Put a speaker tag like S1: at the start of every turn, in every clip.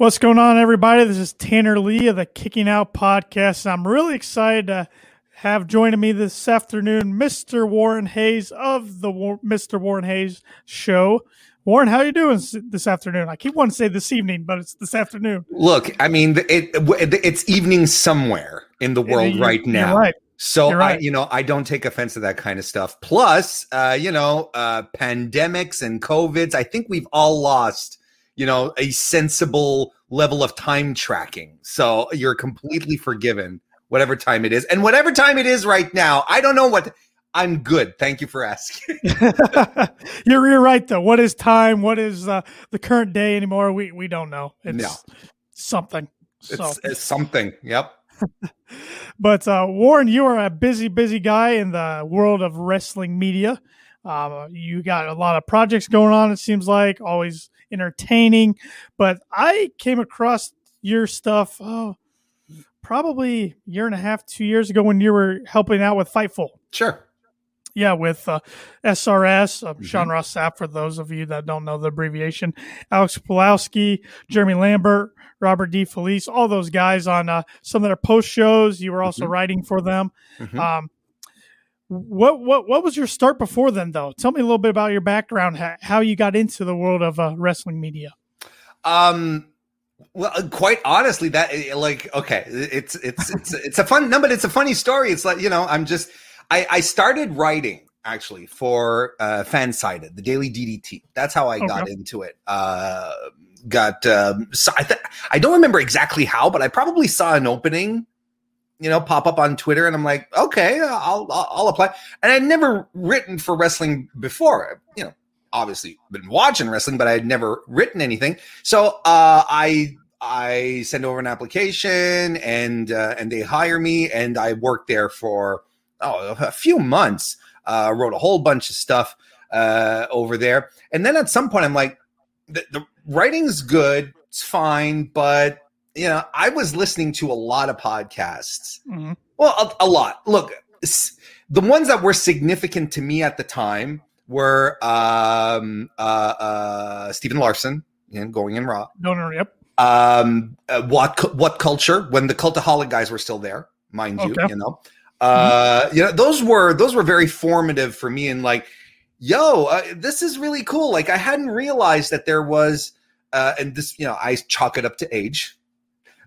S1: What's going on, everybody? This is Tanner Lee of the Kicking Out Podcast. I'm really excited to have joining me this afternoon Mr. Warren Hayes of the War- Mr. Warren Hayes Show. Warren, how you doing this afternoon? I keep wanting to say this evening, but it's this afternoon.
S2: Look, I mean, it, it it's evening somewhere in the world
S1: You're-
S2: right now.
S1: Right.
S2: So
S1: right.
S2: I, you know, I don't take offense to that kind of stuff. Plus, uh, you know, uh, pandemics and covids. I think we've all lost, you know, a sensible level of time tracking. So you're completely forgiven, whatever time it is, and whatever time it is right now. I don't know what. I'm good. Thank you for asking.
S1: you're, you're right, though. What is time? What is uh, the current day anymore? We we don't know. It's
S2: No.
S1: something. So.
S2: It's, it's something. Yep.
S1: But uh, Warren, you are a busy, busy guy in the world of wrestling media. Um, you got a lot of projects going on. It seems like always entertaining. But I came across your stuff oh, probably a year and a half, two years ago when you were helping out with Fightful.
S2: Sure.
S1: Yeah, with uh, SRS, uh,
S2: Mhm.
S1: Sean Ross Sapp, for those of you that don't know the abbreviation, Alex Pawlowski, Jeremy Lambert, Robert DeFelice, all those guys on uh, some of their post shows. You were also
S2: Mhm.
S1: writing for them.
S2: Mhm.
S1: Um, what what what was your start before then, though? Tell me a little bit about your background, how, you got into the world of uh, wrestling media.
S2: Um, well, quite honestly, that eh, like okay, it's it's it's it's a fun no, but it's a funny story. It's like you know, I'm just I I started writing actually for uh Fansided, the Daily DDT. That's how I got into it. Uh, got um, so I th- I don't remember exactly how, but I probably saw an opening. You know, pop up on Twitter, and I'm like, okay, I'll I'll, apply. And I'd never written for wrestling before. You know, obviously been watching wrestling, but I had never written anything. So uh, I I send over an application and uh, and they hire me and I worked there for oh a few months. Uh, wrote a whole bunch of stuff uh, over there, and then at some point I'm like, the, the writing's good, it's fine, but you know I was listening to a lot of podcasts
S1: Mhm.
S2: well, a, a lot. Look, the ones that were significant to me at the time were um, uh, uh, Stephen Larson, you know, going in Raw.
S1: No, no, yep.
S2: Um, uh, what what culture when the cultaholic guys were still there, mind you,
S1: Okay.
S2: you know. Uh, you know, those were those were very formative for me, and like, yo, uh, this is really cool. Like, I hadn't realized that there was, uh, and this, you know, I chalk it up to age.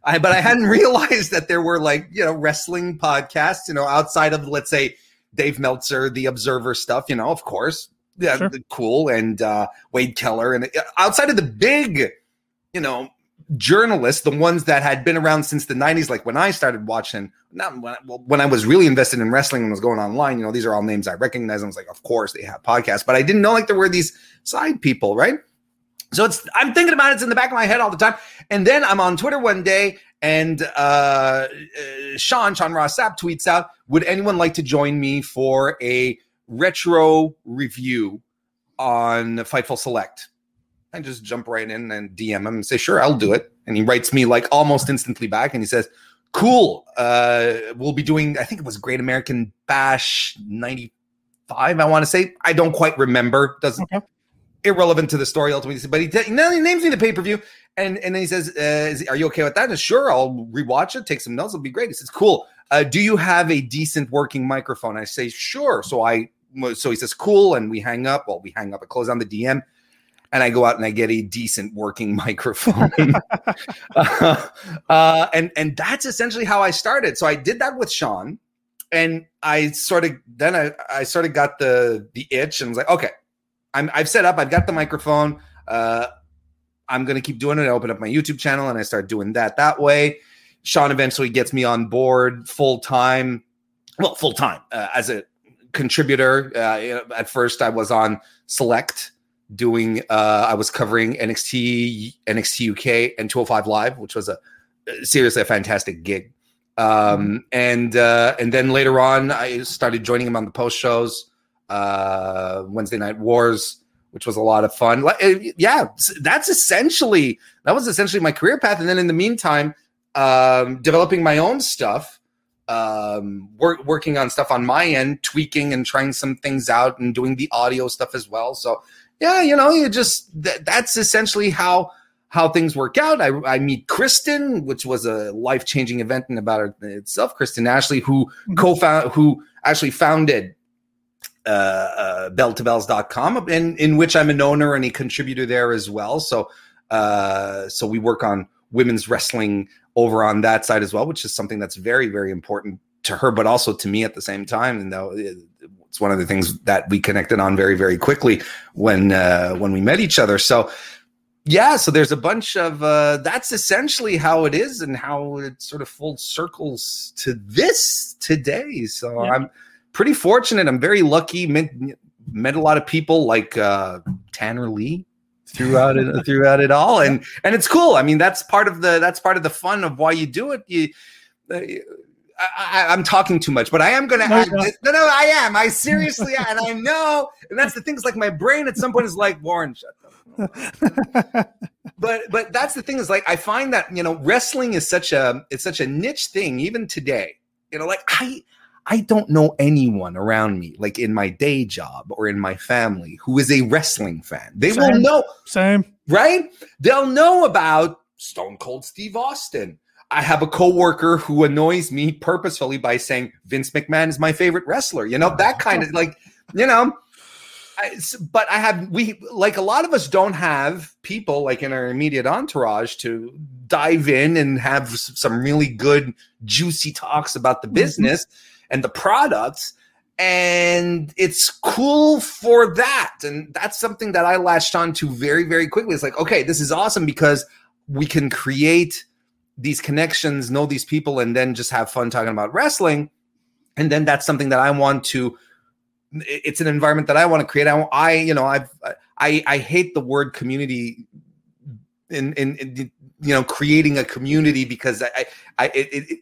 S2: I, but I hadn't realized that there were like you know wrestling podcasts, you know, outside of let's say Dave Meltzer, The Observer stuff, you know, of course, yeah,
S1: Sure.
S2: cool, and uh, Wade Keller, and uh, outside of the big, you know, journalists, the ones that had been around since the '90s, like when I started watching, not when I, when I was really invested in wrestling and was going online, you know, these are all names I recognize. I was like, of course they have podcasts, but I didn't know like there were these side people, right? So it's I'm thinking about it. It's in the back of my head all the time. And then I'm on Twitter one day, and uh, uh, Sean Sean Ross Sapp tweets out, "Would anyone like to join me for a retro review on Fightful Select?" I just jump right in and DM him and say, "Sure, I'll do it." And he writes me like almost instantly back, and he says, "Cool. Uh, we'll be doing. I think it was Great American Bash '95. I want to say. I don't quite remember. Doesn't
S1: Okay.
S2: Irrelevant to the story ultimately. But he, t- no, he names me the pay per view, and and then he says, uh, "Are you okay with that?" And sure, I'll rewatch it, take some notes. It'll be great. He says, "Cool. Uh, do you have a decent working microphone?" I say, "Sure." So I so he says, "Cool," and we hang up. Well, we hang up. I close on the DM. And I go out and I get a decent working microphone, uh, uh, and and that's essentially how I started. So I did that with Sean, and I sort of then I, I sort of got the the itch and was like, okay, I'm I've set up, I've got the microphone. Uh, I'm gonna keep doing it. I open up my YouTube channel and I start doing that that way. Sean eventually gets me on board full time. Well, full time uh, as a contributor. Uh, at first, I was on Select doing. Uh, I was covering NXT, NXT UK, and 205 Live, which was a seriously a fantastic gig. Um, and uh, and then later on, I started joining him on the post shows, uh, Wednesday Night Wars, which was a lot of fun. Like, uh, Yeah, that's essentially that was essentially my career path. And then in the meantime, um, developing my own stuff, um, work, working on stuff on my end, tweaking and trying some things out, and doing the audio stuff as well. So yeah, you know, you just th- that's essentially how how things work out. I, I meet Kristen, which was a life changing event in about itself. Kristen Ashley, who mm-hmm. co-found, who actually founded uh, uh, bell2belles.com, in, in which I'm an owner and a contributor there as well. So, uh, so we work on women's wrestling over on that side as well, which is something that's very, very important to her, but also to me at the same time. And though it's one of the things that we connected on very, very quickly when uh, when we met each other. So yeah, so there's a bunch of uh, that's essentially how it is and how it sort of full circles to this today. So yeah. I'm pretty fortunate. I'm very lucky. Met, met a lot of people like uh, Tanner Lee throughout it throughout it all, and and it's cool. I mean, that's part of the that's part of the fun of why you do it. You. Uh, I, am talking too much, but I am gonna. No, no. no, no, I am. I seriously, and I know, and that's the thing. things. Like my brain at some point is like, Warren, shut but but that's the thing is like I find that you know wrestling is such a it's such a niche thing even today. You know, like I I don't know anyone around me, like in my day job or in my family, who is a wrestling fan. They Same. will know.
S1: Same.
S2: Right? They'll know about Stone Cold Steve Austin. I have a coworker who annoys me purposefully by saying Vince McMahon is my favorite wrestler. You know, that kind of like, you know, I, but I have we like a lot of us don't have people like in our immediate entourage to dive in and have some really good juicy talks about the mm-hmm. business mm-hmm. And the products and it's cool for that. And that's something that I latched on to very very quickly. It's like okay this is awesome because we can create these connections know these people and then just have fun talking about wrestling. And then that's something that I want to it's an environment that I want to create. I, I you know, I've, I, I hate the word community in, in, in you know, creating a community because I, I, it, it, it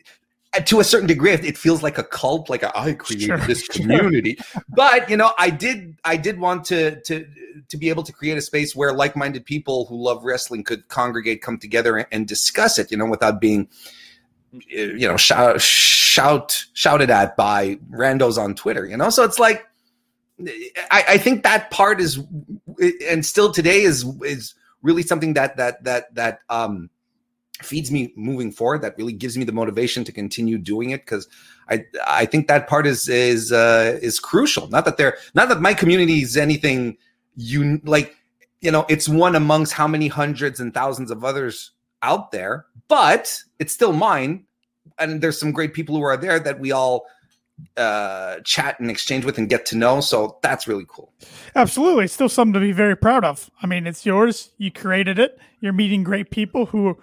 S2: to a certain degree, it feels like a cult, like i created sure, this community. Sure. But you know, I did, I did want to, to, to be able to create a space where like-minded people who love wrestling could congregate, come together, and, and discuss it. You know, without being, you know, shout, shout, shouted at by randos on Twitter. You know, so it's like I, I think that part is, and still today is is really something that that that that um feeds me moving forward that really gives me the motivation to continue doing it because i i think that part is is uh is crucial. Not that they're not that my community is anything you like you know it's one amongst how many hundreds and thousands of others out there but it's still mine and there's some great people who are there that we all uh, chat and exchange with and get to know. So that's really cool.
S1: Absolutely. It's still something to be very proud of. I mean, it's yours. You created it. You're meeting great people who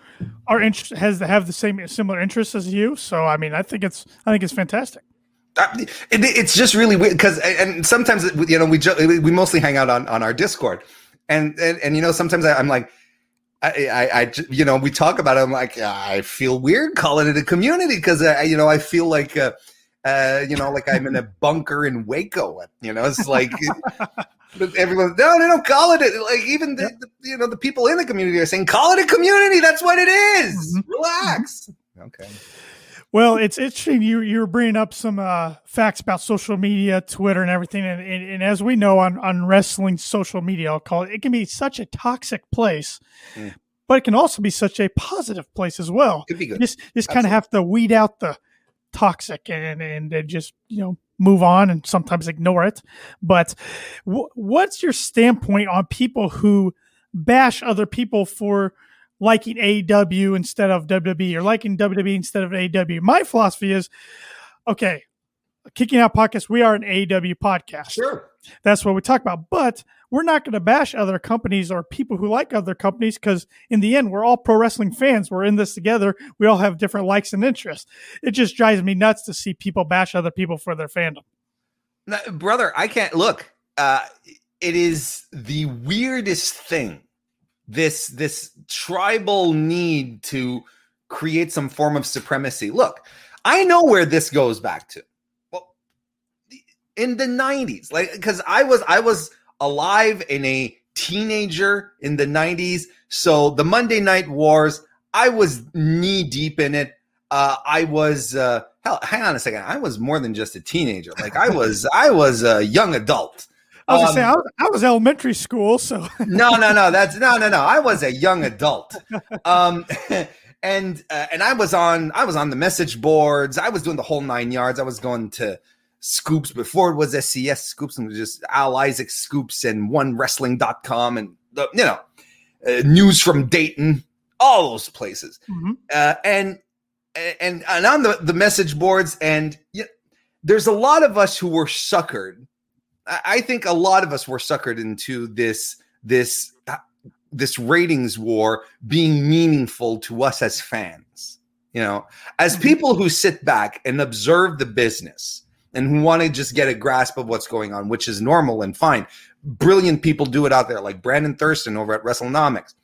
S1: are int- has have the same similar interests as you. So I mean, I think it's I think it's fantastic.
S2: it, it's just really weird because and sometimes you know we we mostly hang out on on our Discord, and and, and you know sometimes I, I'm like. I, I, I, you know, we talk about it. I'm like, I feel weird calling it a community because, I, you know, I feel like, uh, uh, you know, like I'm in a bunker in Waco. You know, it's like everyone. No, no, no, call it. Like even the, the, you know the people in the community are saying, call it a community. That's what it is. Mm-hmm. Relax. Okay.
S1: Well, it's interesting. You you were bringing up some uh, facts about social media, Twitter, and everything. And, and, and, as we know on on wrestling social media, I'll call it. It can be such a toxic place, mm. but it can also be such a positive place as well.
S2: Could be good.
S1: You just just kind of have to weed out the toxic and, and, just, you know, move on and sometimes ignore it. But w- what's your standpoint on people who bash other people for liking AEW instead of WWE or liking WWE instead of AEW? My philosophy is okay, Kicking Out Podcast, we are an AEW podcast.
S2: Sure.
S1: That's what we talk about. But we're not going to bash other companies or people who like other companies because in the end, we're all pro wrestling fans. We're in this together. We all have different likes and interests. It just drives me nuts to see people bash other people for their fandom.
S2: Now, brother, I can't look. Uh, it is the weirdest thing. This this tribal need to create some form of supremacy. Look, I know where this goes back to. In the 90s, like because I was I was alive in a teenager in the 90s. So the Monday Night Wars, I was knee deep in it. Uh, I was uh, hell. Hang on a second. I was more than just a teenager. Like I was, I was a young adult.
S1: I was gonna say I was, I was elementary school, so
S2: no, no, no. That's no, no, no. I was a young adult, um, and uh, and I was on I was on the message boards. I was doing the whole nine yards. I was going to scoops before it was SCS scoops and just Al Isaac scoops and OneWrestling.com and the you know uh, news from Dayton, all those places,
S1: Mhm.
S2: uh, and and and on the the message boards and yeah, there's a lot of us who were suckered. I, I think a lot of us were suckered into this this uh, this ratings war being meaningful to us as fans. You know, as
S1: Mhm.
S2: people who sit back and observe the business and who want to just get a grasp of what's going on, which is normal and fine. Brilliant people do it out there, like Brandon Thurston over at WrestleNomics.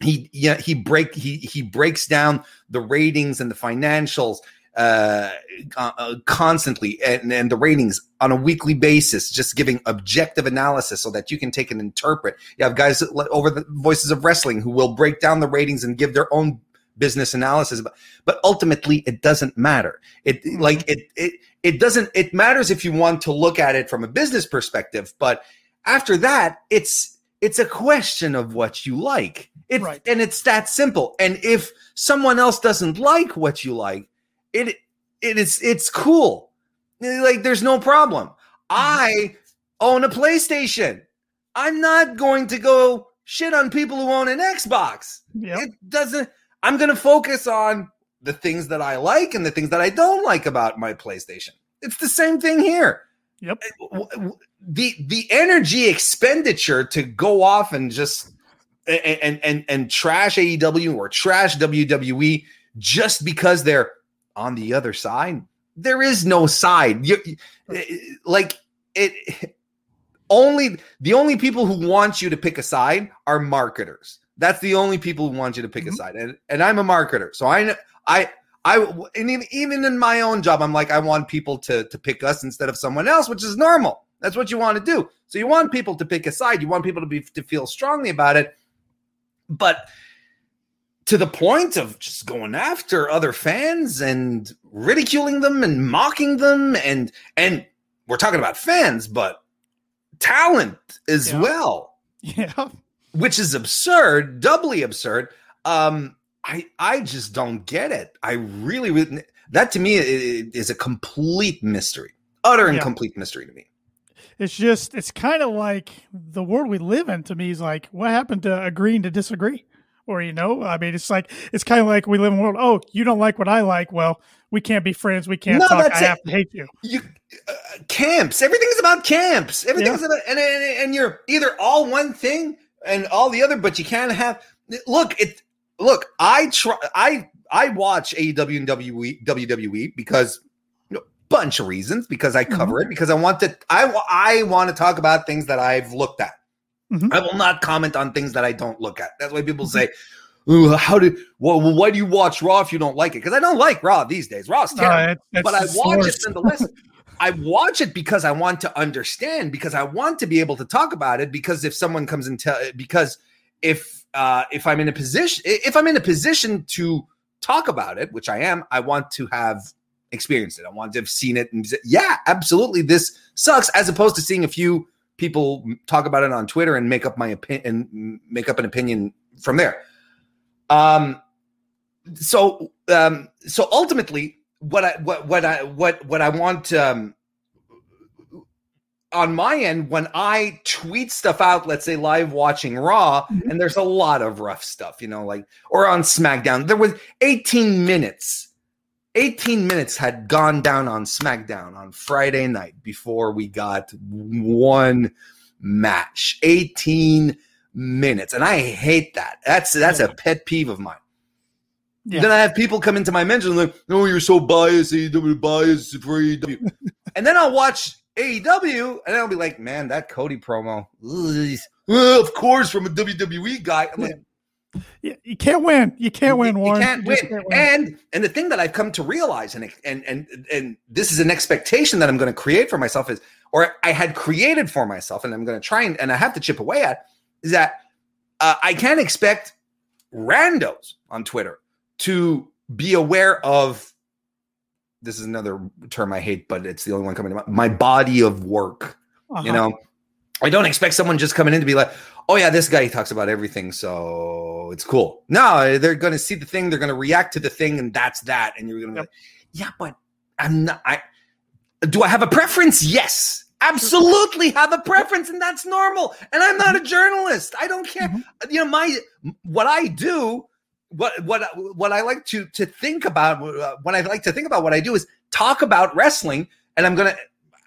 S2: He yeah he break he he breaks down the ratings and the financials uh, uh constantly and, and the ratings on a weekly basis just giving objective analysis so that you can take and interpret you have guys over the voices of wrestling who will break down the ratings and give their own business analysis but, but ultimately it doesn't matter it like it it it doesn't it matters if you want to look at it from a business perspective but after that it's it's a question of what you like. It
S1: Right.
S2: and it's that simple. And if someone else doesn't like what you like it it is it's cool. Like there's no problem. Mm-hmm. I own a playstation. I'm not going to go shit on people who own an xbox.
S1: Yeah,
S2: it doesn't i'm going to focus on the things that i like and the things that i don't like about my playstation. It's the same thing here.
S1: Yep.
S2: Eh, w- the the energy expenditure to go off and just and and and, trash AEW or trash WWE just because they're on the other side there is no side. You, eh, eh, like it only the only people who want you to pick a side are marketers. That's the only people who want you to pick a
S1: Mhm.
S2: side. And and i'm a marketer so i i i and even, even in my own job i'm like i want people to to pick us instead of someone else which is normal. That's what you want to do. So you want people to pick a side. You want people to be to feel strongly about it. But to the point of just going after other fans and ridiculing them and mocking them and and we're talking about fans but talent as
S1: Yeah.
S2: well.
S1: Yeah.
S2: which is absurd doubly absurd. Um i i just don't get it i really, that to me is a complete mystery utter and
S1: Yeah.
S2: complete mystery to me
S1: It's just it's kind of like the world we live in. To me, is like what happened to agreeing to disagree, or you know, I mean, it's like it's kind of like we live in a world. Oh, you don't like what I like. Well, we can't be friends. We can't
S2: No,
S1: talk.
S2: that's
S1: I
S2: it.
S1: have to hate you.
S2: you uh, camps everything's about camps everything's about and, and and you're either all one thing and all the other but you can't have look it look i try i i watch aew and WWE, wwe because you know, bunch of reasons because i cover it because i want to i i want to talk about things that i've looked at
S1: Mhm.
S2: i will not comment on things that i don't look at that's why people say how did well, why do you watch raw if you don't like it because i don't like raw these days raw's terrible
S1: it-
S2: but I watch it
S1: worse.
S2: nonetheless. I watch it because I want to understand, because I want to be able to talk about it. Because if someone comes and tell, because if uh, if I'm in a position, if I'm in a position to talk about it, which I am, I want to have experienced it. I want to have seen it and yeah, absolutely, this sucks. As opposed to seeing a few people talk about it on Twitter and make up my opinion and make up an opinion from there. Um, so um, so ultimately, what I what what I what what I want um, on my end when I tweet stuff out, let's say live watching Raw,
S1: Mhm.
S2: and there's a lot of rough stuff, you know, like or on SmackDown, there was 18 minutes. 18 minutes had gone down on SmackDown on Friday night before we got one match. 18 minutes. And I hate that. That's that's a pet peeve of mine.
S1: Yeah.
S2: Then I have people come into my mention like, "Oh, you're so biased, AEW biased for AEW," and then I'll watch AEW and I'll be like, "Man, that Cody promo, ugh, of course, from a WWE guy." I'm like,
S1: Yeah, you can't win. You can't win,
S2: you, you can't
S1: You
S2: win.
S1: can't win.
S2: And and the thing that I've come to realize, and and and and this is an expectation that I'm going to create for myself is, or I had created for myself, and I'm going to try and and I have to chip away at, is that uh, I can't expect randos on Twitter to be aware of. This is another term I hate, but it's the only one coming to mind. My body of work
S1: Uh-huh.
S2: you know I don't expect someone just coming in to be like, oh yeah, this guy talks about everything, so it's cool. No, they're going to see the thing, they're going to react to the thing, and that's that. And you're going to
S1: Yep.
S2: be like, yeah, but I'm not. I do I have a preference? Yes, absolutely have a preference, and that's normal. And I'm not a journalist. I don't care.
S1: Mhm.
S2: You know, my what I do. What what what I like to to think about uh, when I like to think about what I do is talk about wrestling, and I'm gonna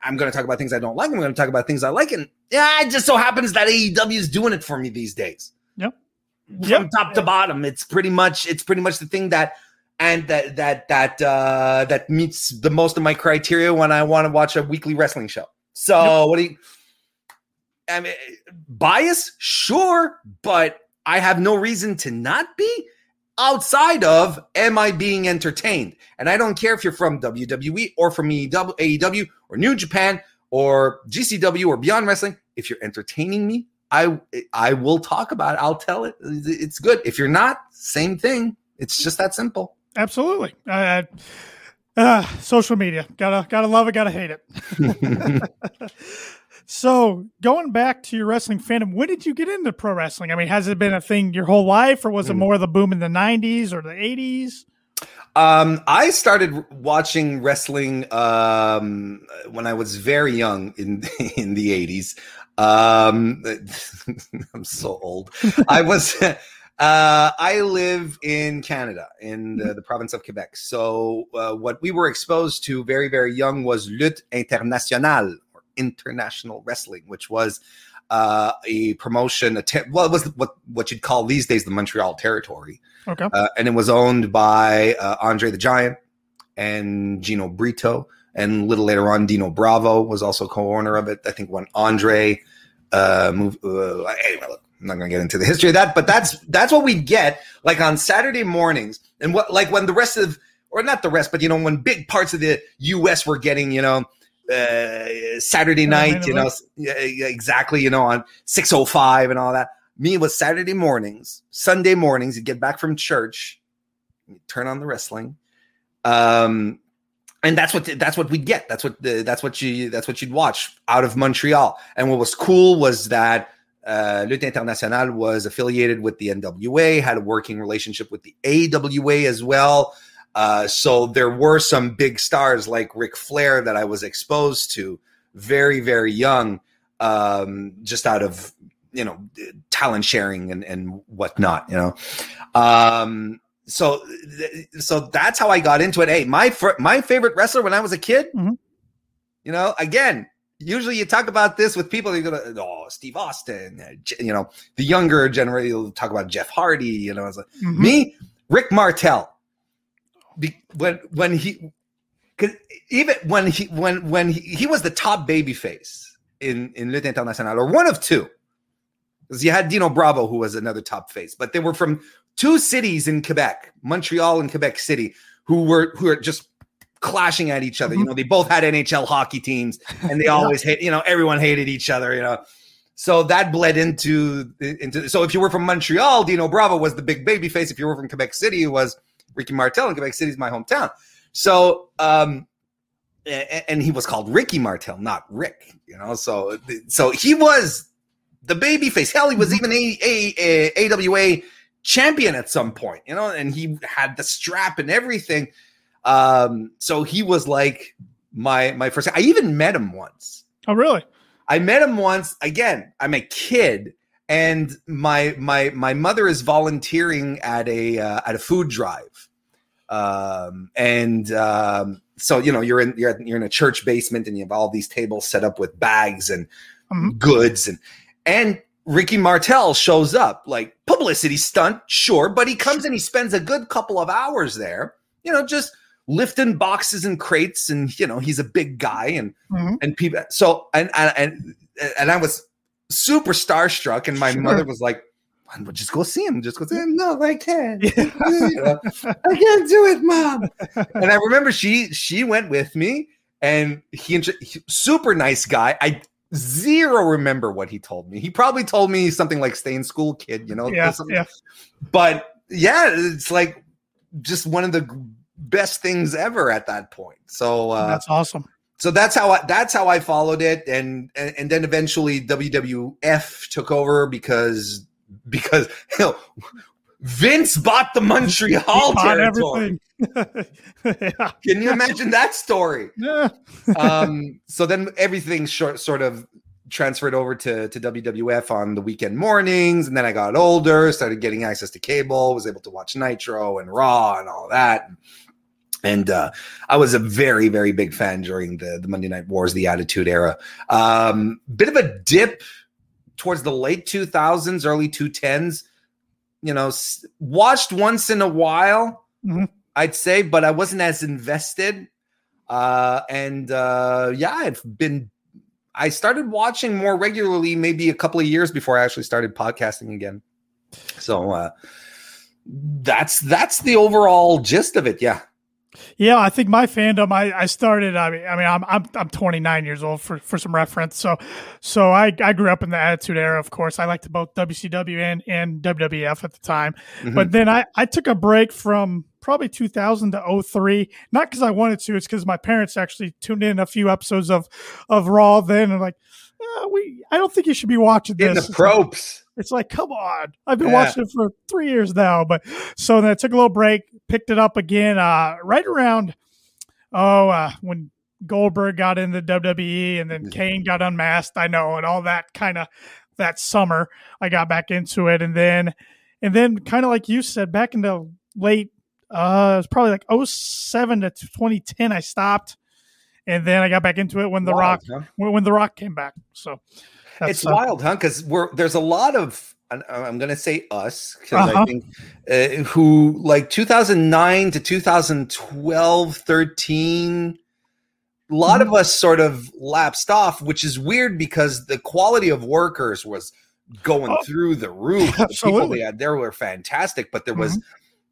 S2: I'm gonna talk about things I don't like. I'm gonna talk about things I like, and yeah, it just so happens that AEW is doing it for me these days.
S1: Yep.
S2: From
S1: Yep.
S2: top to bottom, it's pretty much it's pretty much the thing that and that that that uh that meets the most of my criteria when I want to watch a weekly wrestling show. So what do you I mean bias? Sure, but I have no reason to not be outside of am I being entertained? And I don't care if you're from WWE or from AEW AEW or New Japan or GCW or Beyond Wrestling. If you're entertaining me, I I will talk about it. I'll tell it. It's good. If you're not, same thing. It's just that simple.
S1: Absolutely. Uh, uh, social media. Gotta gotta love it, gotta hate it. so going back to your wrestling fandom, when did you get into pro wrestling? I mean, has it been a thing your whole life, or was it
S2: Hmm.
S1: more of the boom in the '90s or the '80s?
S2: Um, I started watching wrestling um, when I was very young in in the eighties. Um, I'm so old. I was. Uh, I live in Canada, in the, the province of Quebec. So, uh, what we were exposed to very, very young was lutte internationale international wrestling, which was uh, a promotion. A well, it was what what you'd call these days the Montreal territory
S1: Okay.
S2: uh, and it was owned by uh, Andre the Giant and Gino Brito, and a little later on, Dino Bravo was also co-owner of it. I think when Andre uh, moved, uh, anyway, look, I'm not going to get into the history of that, but that's that's what we get like on Saturday mornings, and what like when the rest of or not the rest, but you know when big parts of the U.S. were getting you know uh, Saturday night, you know, exactly, you know, on 605 and all that. Me, it was Saturday mornings, Sunday mornings. You get back from church, you turn on the wrestling, um, and that's what that's what we'd get. That's what the, that's what you that's what you'd watch out of Montreal. And what was cool was that uh, Lutte Internationale was affiliated with the NWA, had a working relationship with the AWA as well. Uh, so there were some big stars like Ric Flair that I was exposed to very, very young, um, just out of you know talent sharing and and whatnot. You know, um, so so that's how I got into it. Hey, my fir- my favorite wrestler when I was a kid.
S1: Mhm.
S2: You know, again, usually you talk about this with people. You're gonna, oh, Steve Austin. uh, You know, the younger generation will talk about Jeff Hardy. You know, it's like,
S1: Mhm.
S2: me, Rick Martel. Be, when when he, cause even when he when when he, he was the top baby face in in Lutte Internationale, or one of two, because you had Dino Bravo, who was another top face, but they were from two cities in Quebec, Montreal and Quebec City, who were who were just clashing at each other. You mm-hmm. know, they both had NHL hockey teams, and they
S1: Yeah.
S2: always hate. You know, everyone hated each other. You know. So that bled into into. So if you were from Montreal, Dino Bravo was the big baby face. If you were from Quebec City, it was Ricky Martel, and Quebec City is my hometown. So, um, and he was called Ricky Martel, not Rick. You know, so so he was the baby face. Hell, he was even a, a, a AWA champion at some point. You know, and he had the strap and everything. Um, so he was like my my first. I even met him once.
S1: Oh, really?
S2: I met him once. Again, I'm a kid, and my my my mother is volunteering at a uh, at a food drive, um, and um, so you know you're in you're you're in a church basement, and you have all these tables set up with bags and
S1: Mhm.
S2: goods, and and Ricky Martel shows up, like publicity stunt, sure, but he comes and he spends a good couple of hours there, you know, just lifting boxes and crates, and you know he's a big guy, and
S1: Mhm.
S2: and people so and and and, and I was super starstruck, and my
S1: Sure.
S2: mother was like, "Well, just go see him. Just go see him." No, I can't.
S1: Yeah.
S2: You know, I can't do it, mom. and I remember she she went with me, and he, he super nice guy. I zero remember what he told me. He probably told me something like "stay in school, kid." You know,
S1: Yeah, yeah.
S2: But yeah, it's like just one of the best things ever at that point. So uh,
S1: That's awesome.
S2: so that's how I, that's how I followed it, and, and and then eventually WWF took over because because you know, Vince bought the Montreal
S1: Bought
S2: territory.
S1: yeah.
S2: Can you imagine that story?
S1: Yeah.
S2: um, so then everything short, sort of transferred over to, to WWF on the weekend mornings. And then I got older, started getting access to cable, was able to watch Nitro and Raw and all that. And uh, I was a very, very big fan during the, the Monday Night Wars, the Attitude Era. Um, bit of a dip towards the late 2000s, early 210s. You know, watched once in a while,
S1: Mhm.
S2: I'd say, but I wasn't as invested. Uh, and uh, yeah, I've been. I started watching more regularly, maybe a couple of years before I actually started podcasting again. So uh, that's that's the overall gist of it. Yeah.
S1: Yeah, I think my fandom. I, I started. I mean, I mean, I'm I'm I'm 29 years old for, for some reference. So, so I, I grew up in the Attitude Era. Of course, I liked both WCW and and WWF at the time.
S2: Mhm.
S1: But then I I took a break from probably 2000 to 03. Not because I wanted to. It's because my parents actually tuned in a few episodes of of Raw then and like. "Uh, we, I don't think you should be watching this in
S2: the
S1: It's like-. It's like, come on. I've been
S2: Yeah.
S1: watching it for three years now. But so then I took a little break, picked it up again, uh, right around oh, uh, when Goldberg got into the WWE and then Kane got unmasked, I know, and all that kind of that summer, I got back into it. And then and then kind of like you said, back in the late uh it was probably like 07 to 2010, I stopped. And then I got back into it when the
S2: Wild,
S1: rock
S2: huh?
S1: when, when the rock came back. So that's,
S2: it's
S1: uh,
S2: wild, huh? Because we're there's a lot of I'm going to say us because I
S1: Uh-huh.
S2: think uh, who like 2009 to 2012, 13. A lot
S1: Mm-hmm.
S2: of us sort of lapsed off, which is weird because the quality of workers was going
S1: Oh,
S2: through the roof. The people
S1: absolutely.
S2: they had there were fantastic, but there was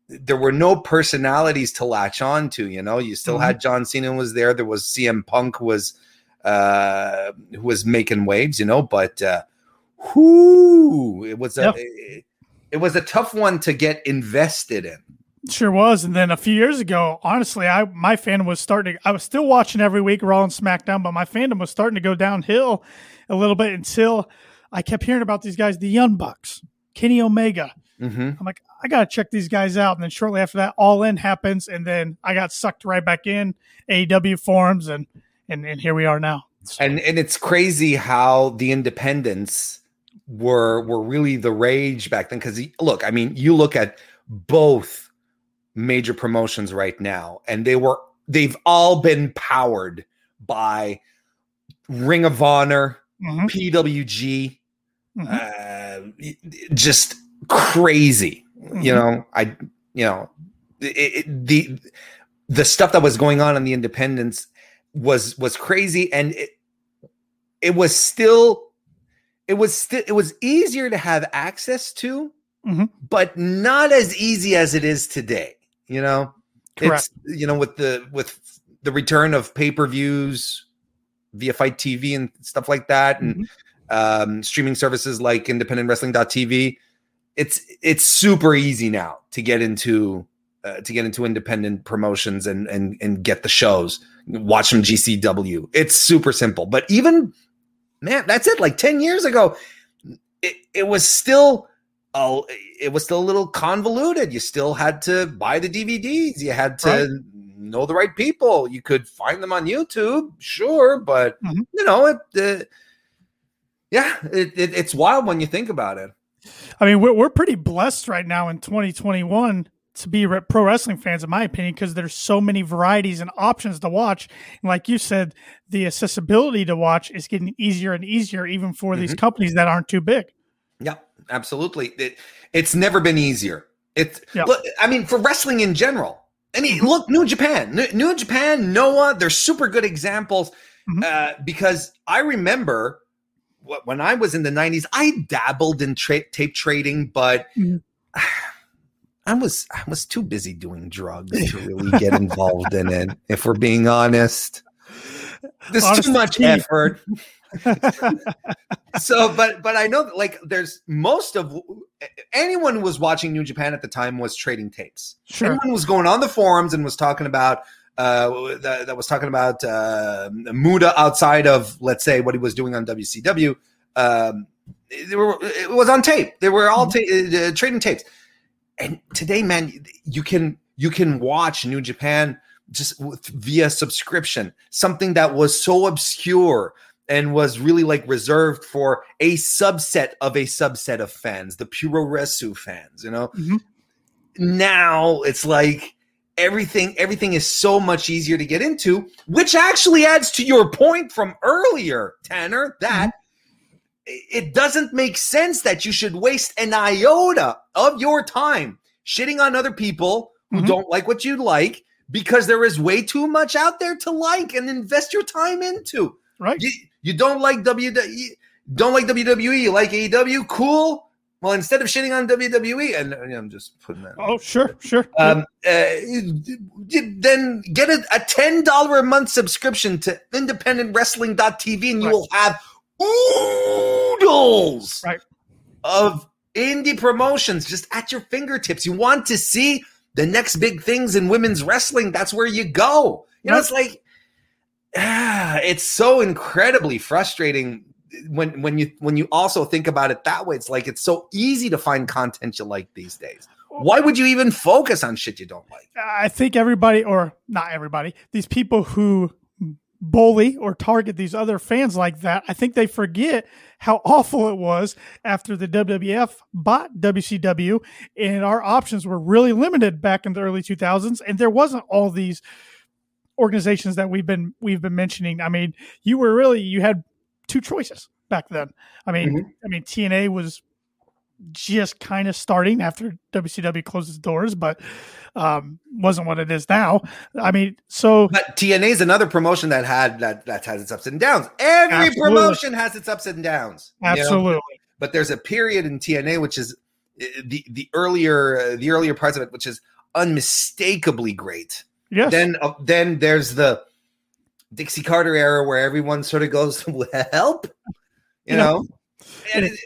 S2: there were no personalities to latch on to. You know, you still
S1: Mhm.
S2: had John Cena was there. There was CM Punk was uh who was making waves. You know, but uh, whoo, it was a
S1: Yep.
S2: it, it was a tough one to get invested in.
S1: Sure was. And then a few years ago, honestly, I my fandom was starting. I was still watching every week Raw and SmackDown, but my fandom was starting to go downhill a little bit until I kept hearing about these guys, the Young Bucks, Kenny Omega.
S2: hmm
S1: I'm like, I gotta check these guys out. And then shortly after that, All In happens, and then I got sucked right back in AEW forums, and and and here we are now.
S2: And and it's crazy how the independents were were really the rage back then because look i mean you look at both major promotions right now and they were they've all been powered by ring of honor
S1: mhm,
S2: pwg
S1: mhm.
S2: uh, just crazy you
S1: Mhm.
S2: know i you know it, it, the the stuff that was going on in the independents was was crazy and it it was still it was still it was easier to have access to
S1: Mhm.
S2: but not as easy as it is today you know
S1: correct.
S2: it's you know with the with the return of pay-per-views via FITE TV and stuff like that and
S1: Mhm.
S2: um, streaming services like independentwrestling.tv it's it's super easy now to get into uh, to get into independent promotions and and and get the shows watch them gcw it's super simple. But even man that's it. Like 10 years ago it, it was still oh it was still a little convoluted. You still had to buy the dvds you had to
S1: Right.
S2: know the right people. You could find them on youtube sure but
S1: Mhm.
S2: you know it uh, yeah it, it, it's wild when you think about it.
S1: I mean, we're, we're pretty blessed right now in 2021 to be re- pro wrestling fans, in my opinion, because there's so many varieties and options to watch. And like you said, the accessibility to watch is getting easier and easier, even for these companies that aren't too big.
S2: Yeah, absolutely. It, it's never been easier. It's
S1: Yeah.
S2: look, I mean, for wrestling in general. I mean, look, New Japan, New, New Japan, Noah. They're super good examples
S1: Mhm.
S2: uh, because I remember when I was in the '90s, I dabbled in tra- tape trading, but
S1: Mhm.
S2: I was I was too busy doing drugs to really get involved in it. If we're being honest, there's too much effort so but but i know that like there's most of anyone who was watching new japan at the time was trading tapes
S1: sure.
S2: everyone was going on the forums and was talking about uh, that, that was talking about uh, Muta outside of, let's say, what he was doing on WCW. Um, it, were, it was on tape. They were all ta- uh, trading tapes. And today, man, you can you can watch New Japan just via subscription. Something that was so obscure and was really like reserved for a subset of a subset of fans, the Puroresu fans. You know, mm-hmm. now it's like everything everything is so much easier to get into which actually adds to your point from earlier tanner that mm-hmm. It doesn't make sense that you should waste an iota of your time shitting on other people who mm-hmm. don't like what you like because there is way too much out there to like and invest your time into
S1: right
S2: you, you don't like WWE don't like WWE you like AEW cool well, instead of shitting on WWE, and I'm just putting that.
S1: Oh, sure, sure.
S2: Um, uh, then get a, a ten dollar a month subscription to IndependentWrestling.tv, and you right. will have oodles
S1: right.
S2: of indie promotions just at your fingertips. You want to see the next big things in women's wrestling? That's where you go. You know, it's like ah, it's so incredibly frustrating when when you when you also think about it that way, it's like it's so easy to find content you like these days. Why would you even focus on shit you don't like?
S1: I think everybody, or not everybody, these people who bully or target these other fans like that, I think they forget how awful it was after the WWF bought WCW and our options were really limited back in the early 2000s and there wasn't all these organizations that we've been we've been mentioning. I mean, you were really you had two choices back then. I mean, mm-hmm. I mean TNA was just kind of starting after WCW closed its doors, but um, wasn't what it is now. I mean, so
S2: but TNA is another promotion that had that that has its ups and downs. Every absolutely. promotion has its ups and downs.
S1: Absolutely. You know?
S2: But there's a period in TNA which is eh, the the earlier uh, the earlier parts of it, which is unmistakably great.
S1: Yes.
S2: Then uh, then there's the Dixie Carter era where everyone sort of goes, "Well, help, you know. And it,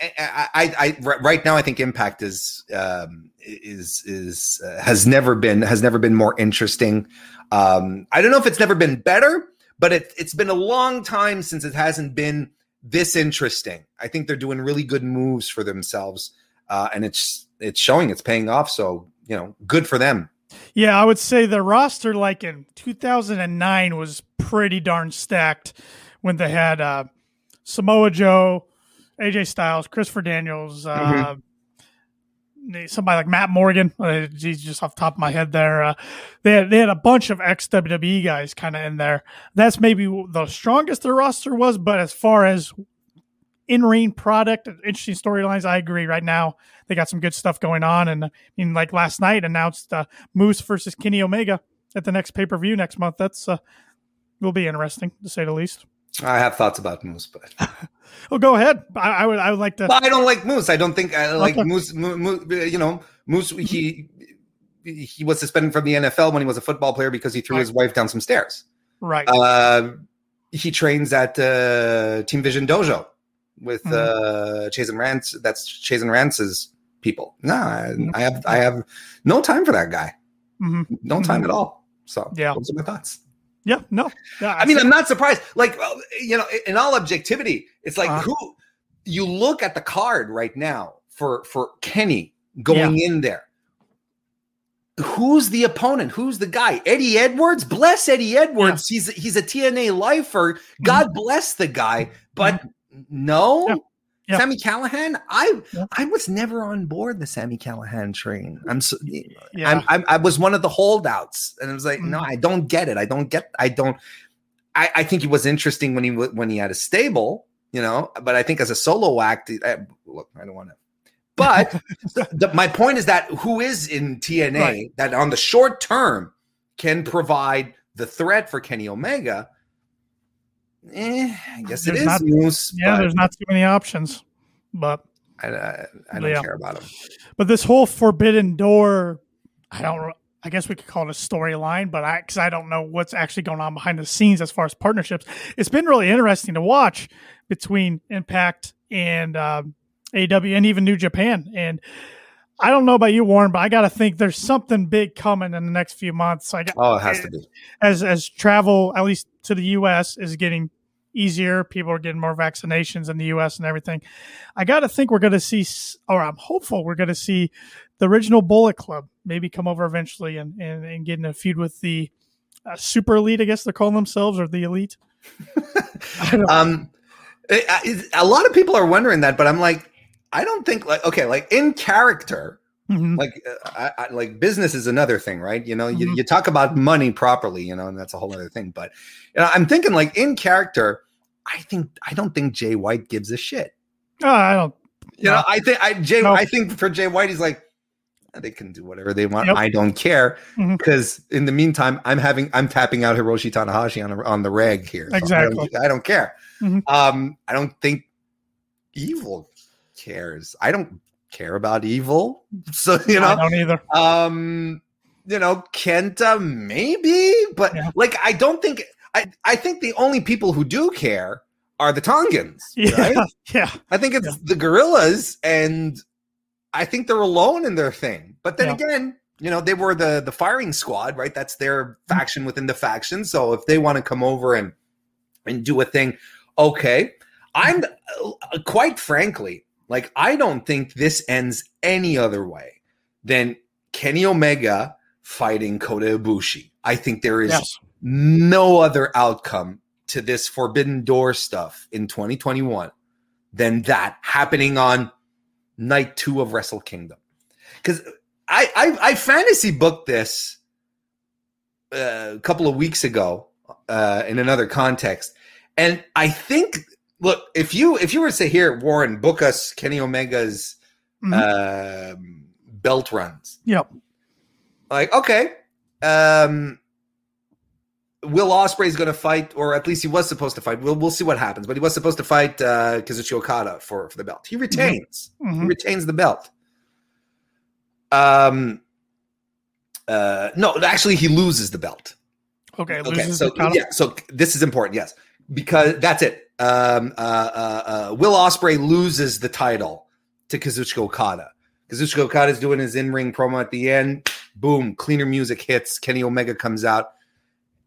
S2: I, I, I, right now, I think Impact is um, is is uh, has never been has never been more interesting. Um, I don't know if it's never been better, but it, it's been a long time since it hasn't been this interesting. I think they're doing really good moves for themselves, uh, and it's it's showing, it's paying off. So you know, good for them.
S1: Yeah, I would say the roster, like in 2009, was pretty darn stacked when they had uh, Samoa Joe, AJ Styles, Christopher Daniels, uh, mm-hmm. somebody like Matt Morgan. Uh, he's just off the top of my head there. Uh, they had they had a bunch of ex WWE guys kind of in there. That's maybe the strongest their roster was, but as far as in ring product, interesting storylines. I agree. Right now, they got some good stuff going on, and I mean, like last night announced uh, Moose versus Kenny Omega at the next pay per view next month. That's uh, will be interesting to say the least.
S2: I have thoughts about Moose, but
S1: well, go ahead. I, I, would I would like to.
S2: But I don't like Moose. I don't think I like okay. Moose, Moose. You know, Moose. He he was suspended from the NFL when he was a football player because he threw right. his wife down some stairs.
S1: Right.
S2: Uh, he trains at uh, Team Vision Dojo with mm-hmm. uh, Chase and Rance. That's Chase and Rance's people. No, I, mm-hmm. I, have I have no time for that guy. Mm-hmm. No time mm-hmm. at all. So
S1: yeah,
S2: those are my thoughts.
S1: Yeah, no.
S2: I, I mean, I'm not surprised. Like, you know, in all objectivity, it's like uh, who you look at the card right now for for Kenny going yeah. in there. Who's the opponent? Who's the guy? Eddie Edwards. Bless Eddie Edwards. Yeah. He's he's a TNA lifer. God mm-hmm. bless the guy. But mm-hmm. No. Yeah. Sami Callihan, I yeah. I was never on board the Sami Callihan train. I'm so eh, yeah. I'm, I'm, i was one of the holdouts, and it was like, mm-hmm. no, I don't get it. I don't get. I don't. I, I think it was interesting when he when he had a stable, you know. But I think as a solo act, I, look, I don't want to. But the, my point is that who is in TNA right. that on the short term can provide the threat for Kenny Omega Eh, I guess there's it is
S1: not. Yeah, there's not too many options, but
S2: I, I, I don't yeah. care about them.
S1: But this whole Forbidden Door, I don't. I guess we could call it a storyline, but I because I don't know what's actually going on behind the scenes as far as partnerships. It's been really interesting to watch between Impact and um, AW and even New Japan, and I don't know about you, Warren, but I got to think there's something big coming in the next few months. I got,
S2: Oh, it has to be.
S1: as as travel, at least to the U.S., is getting easier. People are getting more vaccinations in the U.S. and everything. I got to think we're going to see, or I'm hopeful we're going to see the original Bullet Club maybe come over eventually and and, and get in a feud with the uh, Super Elite. I guess they're calling themselves, or the Elite.
S2: Um, it- it- a lot of people are wondering that, but I'm like, I don't think like okay, like in character,
S1: Mhm.
S2: like uh, I, I, like business is another thing, right? You know, you,
S1: Mhm.
S2: you talk about money properly, you know, and that's a whole other thing. But you know, I'm thinking like in character, I think I don't think Jay White gives a shit.
S1: I don't.
S2: You know, I think I Jay.
S1: No.
S2: I think for Jay White, he's like, "Eh, they can do whatever they want.
S1: Yep.
S2: I don't care because in the meantime, I'm having I'm tapping out Hiroshi Tanahashi on the, on the reg here. So I don't-
S1: Exactly.
S2: I don't, care.
S1: Mhm.
S2: Um, I don't think evil cares. I don't care about evil. So you
S1: I
S2: know,
S1: don't either.
S2: um, you know, Kenta maybe, but
S1: Yeah.
S2: like I don't think I I think the only people who do care are the Tongans.
S1: Yeah,
S2: Right?
S1: yeah,
S2: I think it's
S1: Yeah.
S2: the Guerrillas, and I think they're alone in their thing. But then
S1: Yeah.
S2: again, you know, they were the the firing squad, right? That's their
S1: Mm-hmm.
S2: faction within the faction. So if they want to come over and and do a thing, okay. I'm uh, quite frankly, like I don't think this ends any other way than Kenny Omega fighting Kota Ibushi. I think there is
S1: yes,
S2: no other outcome to this forbidden door stuff in 2021 than that happening on night two of Wrestle Kingdom. Because I, I I fantasy booked this uh, a couple of weeks ago uh, in another context, and I think look if you if you were to say here Warren book us Kenny Omega's
S1: Mhm.
S2: um, belt runs
S1: yep,
S2: like okay um will ospreay's going to fight or at least he was supposed to fight. We'll, we'll see what happens but he was supposed to fight uh kazuchi okada for for the belt. He retains. He
S1: Mhm.
S2: retains the belt. Um uh no actually he loses the belt.
S1: Okay.
S2: okay so yeah so this is important yes. Because that's it. Um uh, uh uh will ospreay loses the title to kazuchika okada. Kazuchika okada is doing his in-ring promo at the end. Boom cleaner music hits. Kenny omega comes out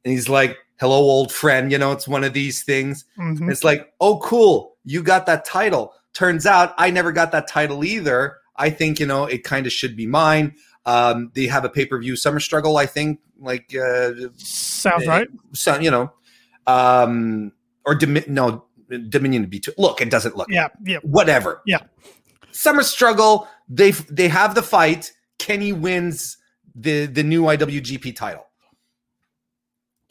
S2: and he's like hello old friend you know it's one of these things.
S1: Mhm.
S2: it's like oh cool you got that title. Turns out i never got that title either. I think you know it kind of should be mine. Um they have a pay-per-view summer struggle i think like uh
S1: Sounds
S2: eh,
S1: right.
S2: so you know um or Domi- no dominion be too look it doesn't look
S1: Yeah, yeah,
S2: whatever.
S1: Yeah.
S2: summer struggle they they have the fight. Kenny wins the the new iwgp title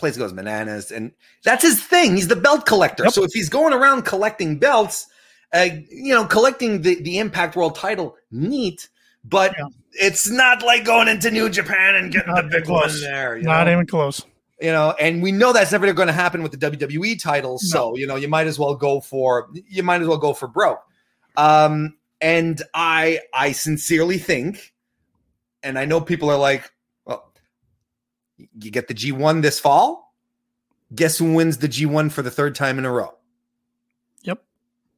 S2: place goes bananas and that's his thing he's the belt collector
S1: Yep.
S2: so if he's going around collecting belts uh, you know collecting the the impact world title neat but
S1: Yeah.
S2: it's not like going into new japan and getting
S1: Not
S2: the big
S1: close.
S2: one there you
S1: Not
S2: know?
S1: even close.
S2: you know, and we know that's never going to happen with the WWE titles. So, you know, you might as well go for you might as well go for broke. Um, and I I sincerely think, and I know people are like, you get the G1 this fall. Guess who wins the G1 for the third time in a row?
S1: Yep.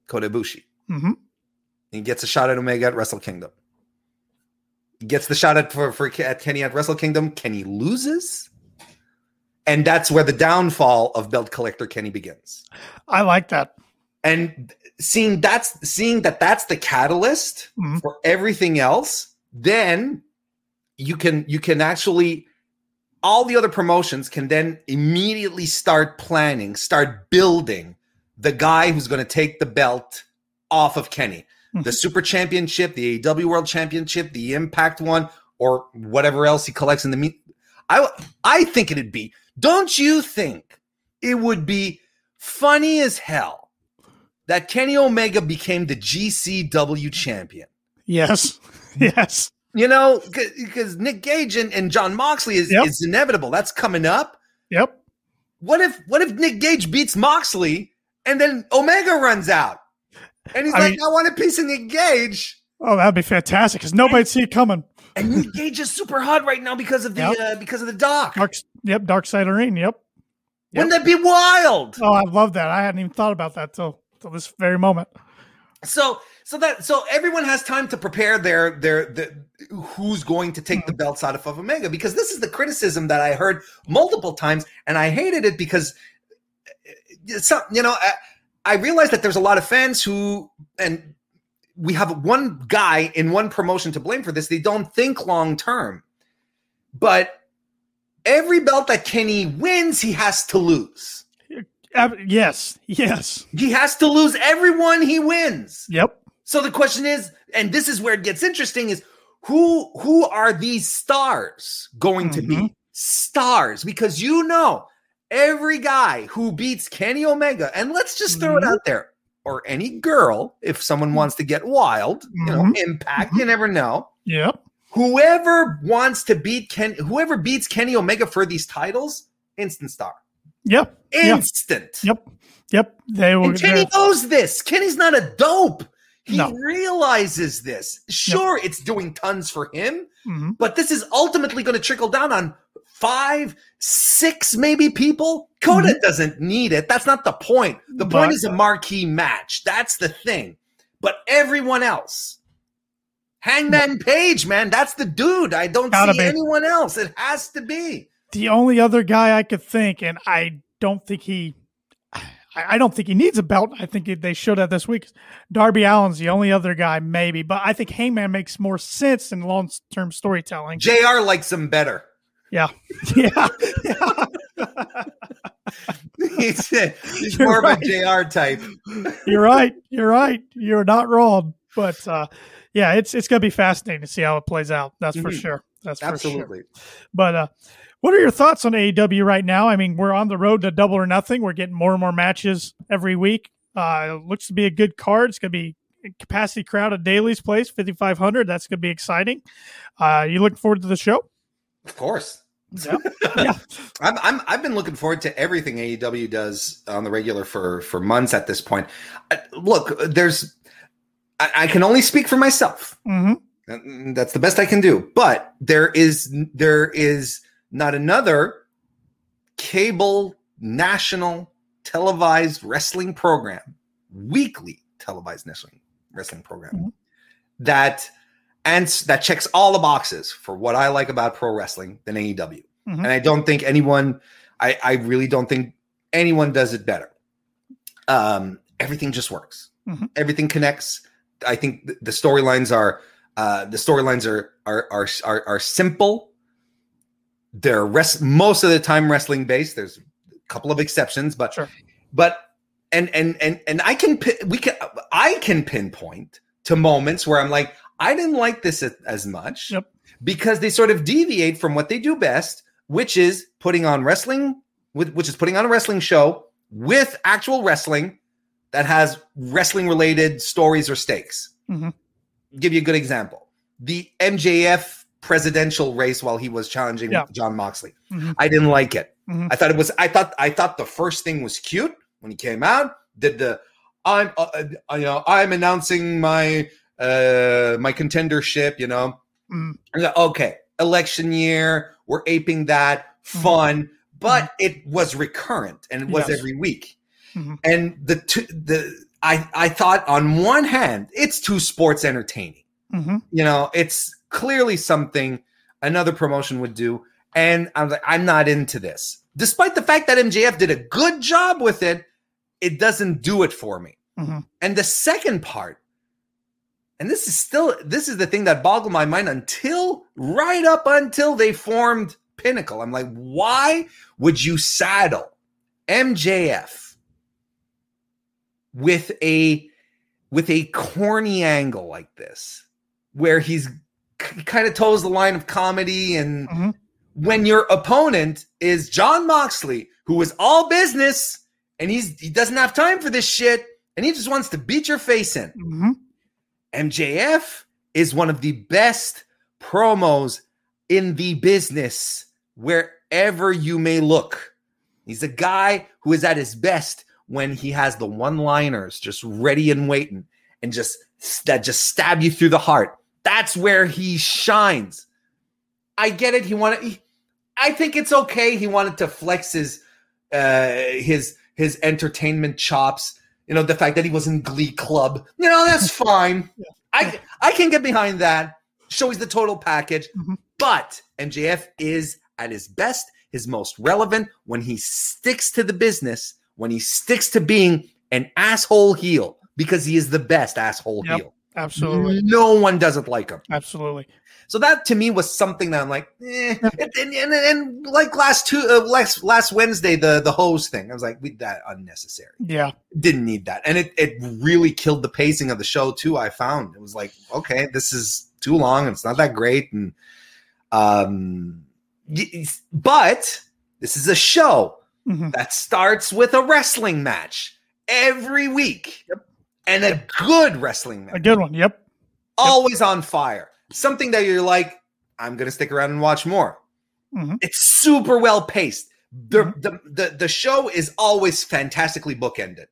S2: Kota Ibushi.
S1: hmm
S2: He gets a shot at Omega at Wrestle Kingdom. He gets the shot at for, for at Kenny at Wrestle Kingdom. Kenny loses. And that's where the downfall of belt collector Kenny begins.
S1: I like that.
S2: And seeing that's seeing that that's the catalyst
S1: Mhm.
S2: for everything else, then you can you can actually all the other promotions can then immediately start planning, start building the guy who's going to take the belt off of Kenny. The
S1: Mhm.
S2: Super Championship, the AEW World Championship, the Impact one, or whatever else he collects in the meet. I I think it'd be. Don't you think it would be funny as hell that Kenny Omega became the GCW champion?
S1: Yes, yes.
S2: You know, because Nick Gage and, and Jon Moxley is,
S1: Yep.
S2: is inevitable. That's coming up.
S1: Yep.
S2: What if what if Nick Gage beats Moxley and then Omega runs out? And he's
S1: I
S2: like,
S1: mean-
S2: I want a piece of Nick Gage.
S1: Oh, that'd be fantastic because nobody'd see it coming.
S2: And Nick Gage is super hot right now because of the
S1: Yep.
S2: uh, because of the doc.
S1: Dark, yep, Dark Side of the Ring. Yep.
S2: Wouldn't that be wild?
S1: Oh, I love that. I hadn't even thought about that till till this very moment.
S2: So so that so everyone has time to prepare their their, their who's going to take the belts out of, of Omega because this is the criticism that I heard multiple times and I hated it because some you know I, I realized that there's a lot of fans who and we have one guy in one promotion to blame for this. They don't think long term. But every belt that Kenny wins, he has to lose.
S1: Uh, yes, yes.
S2: He has to lose everyone he wins.
S1: Yep.
S2: So the question is, and this is where it gets interesting, is who who are these stars going to
S1: Mhm.
S2: be? Stars, because you know every guy who beats Kenny Omega, and let's just throw it
S1: Mhm.
S2: out there, or any girl, if someone wants to get wild, you know,
S1: Mhm.
S2: impact, you never know.
S1: Yep.
S2: Whoever wants to beat Ken, whoever beats Kenny Omega for these titles, instant star,
S1: Yep.
S2: Instant.
S1: Yep. Yep. They were
S2: And Kenny knows this. Kenny's not a dope. He
S1: No.
S2: realizes this. Sure, it's doing tons for him,
S1: Mhm.
S2: but this is ultimately going to trickle down on five, six, maybe people. Kota doesn't need it. That's not the point. The point
S1: Mm-hmm.
S2: Is a marquee match. That's the thing. But everyone else, Hangman Page, man, that's the dude. I don't
S1: Gotta
S2: see
S1: be.
S2: anyone else. It has to be.
S1: the only other guy I could think, and I don't think he, I, I don't think he needs a belt. I think they should have this week. Darby Allin's the only other guy, maybe, but I think Hangman makes more sense in long term storytelling.
S2: JR likes him better.
S1: Yeah, yeah, yeah.
S2: he's he's more
S1: right.
S2: of a JR type.
S1: You're right. You're right. You're not wrong. But uh, yeah, it's it's gonna be fascinating to see how it plays out. That's for
S2: Mhm.
S1: sure. That's for sure.
S2: Absolutely.
S1: But uh, what are your thoughts on AEW right now? I mean, we're on the road to double or nothing. We're getting more and more matches every week. Uh, it looks to be a good card. It's going to be a capacity crowd at Daily's Place, 5,500. That's going to be exciting. Uh, you looking forward to the show?
S2: Of course.
S1: Yeah. yeah.
S2: I'm, I'm I've been looking forward to everything AEW does on the regular for for months at this point. Uh, look, there's I, I can only speak for myself.
S1: hmm
S2: That's the best I can do. But there is there is not another cable national televised wrestling program, weekly televised wrestling wrestling program
S1: Mhm.
S2: that and that checks all the boxes for what I like about pro wrestling than AEW.
S1: Mhm.
S2: And I don't think anyone I, I really don't think anyone does it better. Um, everything just works.
S1: Mhm.
S2: Everything connects. I think th- the storylines are uh, the storylines are are, are are are simple. They're rest most of the time wrestling based. There's a couple of exceptions, but
S1: Sure.
S2: but and and and and I can we can I can pinpoint to moments where I'm like I didn't like this as, much
S1: Yep.
S2: because they sort of deviate from what they do best, which is putting on wrestling with which is putting on a wrestling show with actual wrestling that has wrestling related stories or stakes.
S1: Mhm.
S2: Give you a good example. The MJF presidential race while he was challenging
S1: Yeah.
S2: Jon Moxley.
S1: Mhm.
S2: I didn't like it.
S1: Mhm.
S2: I thought it was I thought I thought the first thing was cute when he came out. Did the I'm uh, uh, you know I'm announcing my uh my contendership, you know.
S1: Mm.
S2: Okay, election year, we're aping that, fun, but it was recurrent and it was
S1: Yes.
S2: every week.
S1: Mhm.
S2: And the two, the I I thought on one hand it's too sports entertaining. You know, it's clearly something another promotion would do, and I'm like I'm not into this. Despite the fact that MJF did a good job with it, it doesn't do it for me.
S1: hmm
S2: And the second part, and this is still this is the thing that boggled my mind until right up until they formed Pinnacle. I'm like, why would you saddle MJF with a with a corny angle like this, where he's kind of toes the line of comedy and
S1: Mhm.
S2: when your opponent is Jon Moxley, who is all business and he's he doesn't have time for this shit and he just wants to beat your face in.
S1: hmm
S2: MJF is one of the best promos in the business wherever you may look. He's a guy who is at his best when he has the one-liners just ready and waiting and just that just stab you through the heart. That's where he shines. I get it. He wanted. He, I think it's okay. He wanted to flex his uh, his his entertainment chops You know, the fact that he was in Glee Club, you know, that's fine.
S1: Yeah.
S2: I I can get behind that. Show Shows the total package.
S1: Mhm.
S2: But MJF is at his best, his most relevant when he sticks to the business, when he sticks to being an asshole heel, because he is the best asshole
S1: Yep.
S2: heel.
S1: Absolutely.
S2: No one doesn't like him.
S1: Absolutely.
S2: So that to me was something that I'm like, eh. and, and, and, and like last two, uh, last last Wednesday, the the hose thing, I was like, we, that unnecessary.
S1: Yeah.
S2: Didn't need that, and it it really killed the pacing of the show too. I found it was like, okay, this is too long, and it's not that great, and um, but this is a show
S1: hmm
S2: that starts with a wrestling match every week, and a good wrestling match
S1: A good one. Yep.
S2: always on fire. Something that you're like, I'm gonna stick around and watch more.
S1: Mhm.
S2: It's super well paced. The,
S1: Mhm.
S2: the the the show is always fantastically bookended.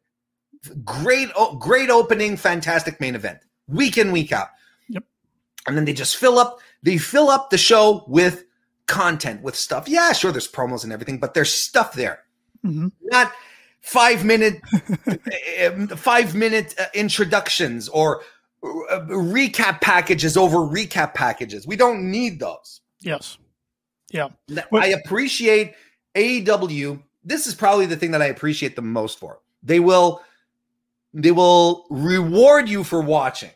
S2: Great great opening, fantastic main event. Week in, week out.
S1: Yep.
S2: And then they just fill up, they fill up the show with content, with stuff. Yeah, sure, there's promos and everything, but there's stuff there
S1: hmm
S2: not five minute five minute uh, introductions or uh, recap packages over recap packages we don't need those
S1: Yes. Yeah.
S2: i appreciate aew this is probably the thing that i appreciate the most for they will they will reward you for watching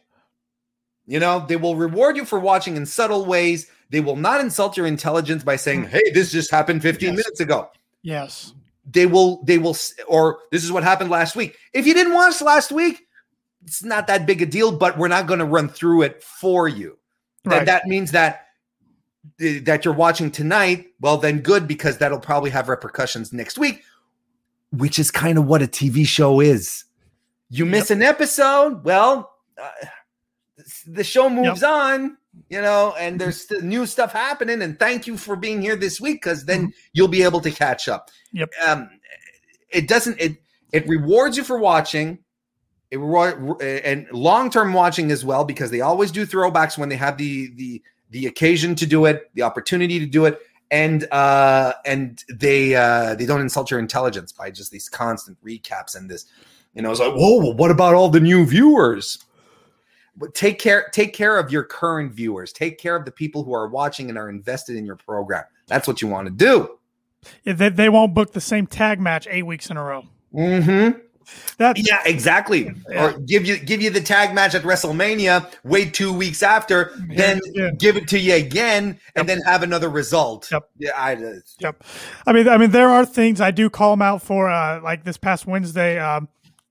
S2: you know they will reward you for watching in subtle ways they will not insult your intelligence by saying hey this just happened 15
S1: Yes.
S2: minutes ago
S1: Yes.
S2: They will they will or this is what happened last week. If you didn't watch last week it's not that big a deal but we're not going to run through it for you. That
S1: Right.
S2: that means that eh, that you're watching tonight well then good because that'll probably have repercussions next week which is kind of what a tv show is. You miss an episode well uh, the show moves on you know and there's new stuff happening and thank you for being here this week because then you'll be able to catch up.
S1: Yep.
S2: um it doesn't it it rewards you for watching. It reward and long-term watching as well because they always do throwbacks when they have the the the occasion to do it the opportunity to do it and uh and they uh they don't insult your intelligence by just these constant recaps and this you know it's like whoa what about all the new viewers take care take care of your current viewers take care of the people who are watching and are invested in your program that's what you want to do
S1: Yeah, They, they won't book the same tag match eight weeks in a row.
S2: mm-hmm
S1: That's
S2: Yeah, exactly.
S1: Yeah.
S2: Or give you give you the tag match at WrestleMania, wait two weeks after, then
S1: Yeah.
S2: give it to you again, and
S1: Yep.
S2: then have another result.
S1: Yep.
S2: Yeah, I uh,
S1: Yep. I mean, I mean, there are things I do call them out for. Uh, like this past Wednesday um,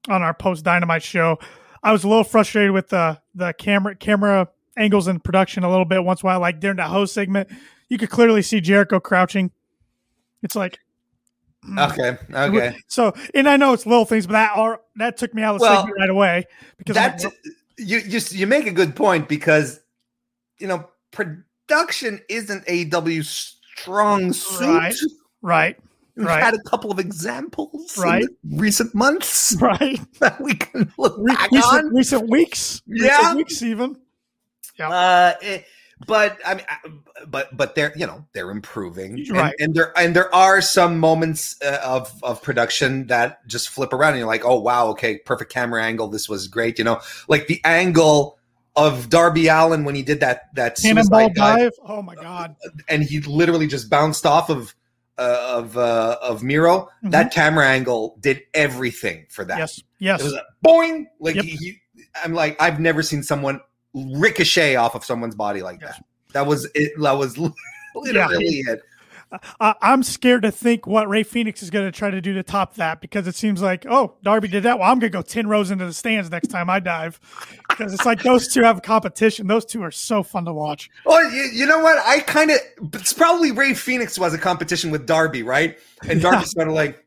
S1: on our post Dynamite show, I was a little frustrated with the the camera camera angles and production a little bit. Once in a while, like during the host segment, you could clearly see Jericho crouching. It's like mm.
S2: okay, okay.
S1: So, and I know it's little things, but that are that took me out of the
S2: Well,
S1: segment right away because
S2: That
S1: like,
S2: you you you make a good point because you know production isn't AW's strong suit.
S1: Right. right,
S2: We've
S1: right.
S2: had a couple of examples
S1: Right.
S2: recent months
S1: right.
S2: that we can look
S1: Re-
S2: back
S1: recent,
S2: on.
S1: recent weeks,
S2: Yeah.
S1: recent weeks even. Yeah.
S2: Uh, eh, but I mean, but but they're you know they're improving, and,
S1: Right.
S2: and there and there are some moments uh, of of production that just flip around, and you're like, oh wow, okay, perfect camera angle. This was great, you know, like the angle of Darby Allin when he did that that
S1: Cannonball
S2: dive,
S1: dive. Oh my god.
S2: and he literally just bounced off of uh, of uh, of Miro.
S1: Mhm.
S2: That camera angle did everything for that.
S1: Yes. Yes.
S2: It was a boing. Like
S1: Yep.
S2: he, he- I'm like, I've never seen someone ricochet off of someone's body like
S1: Yes.
S2: that. That was it. That was literally it.
S1: I I'm scared to think what Rey Fenix is going to try to do to top that because it seems like, oh, Darby did that. Well, I'm going to go 10 rows into the stands next time I dive because it's like those two have a competition. Those two are so fun to watch.
S2: Well, you, you know what? I kind of. It's probably Rey Fenix was a competition with Darby, right? And
S1: Yeah.
S2: Darby's kind of like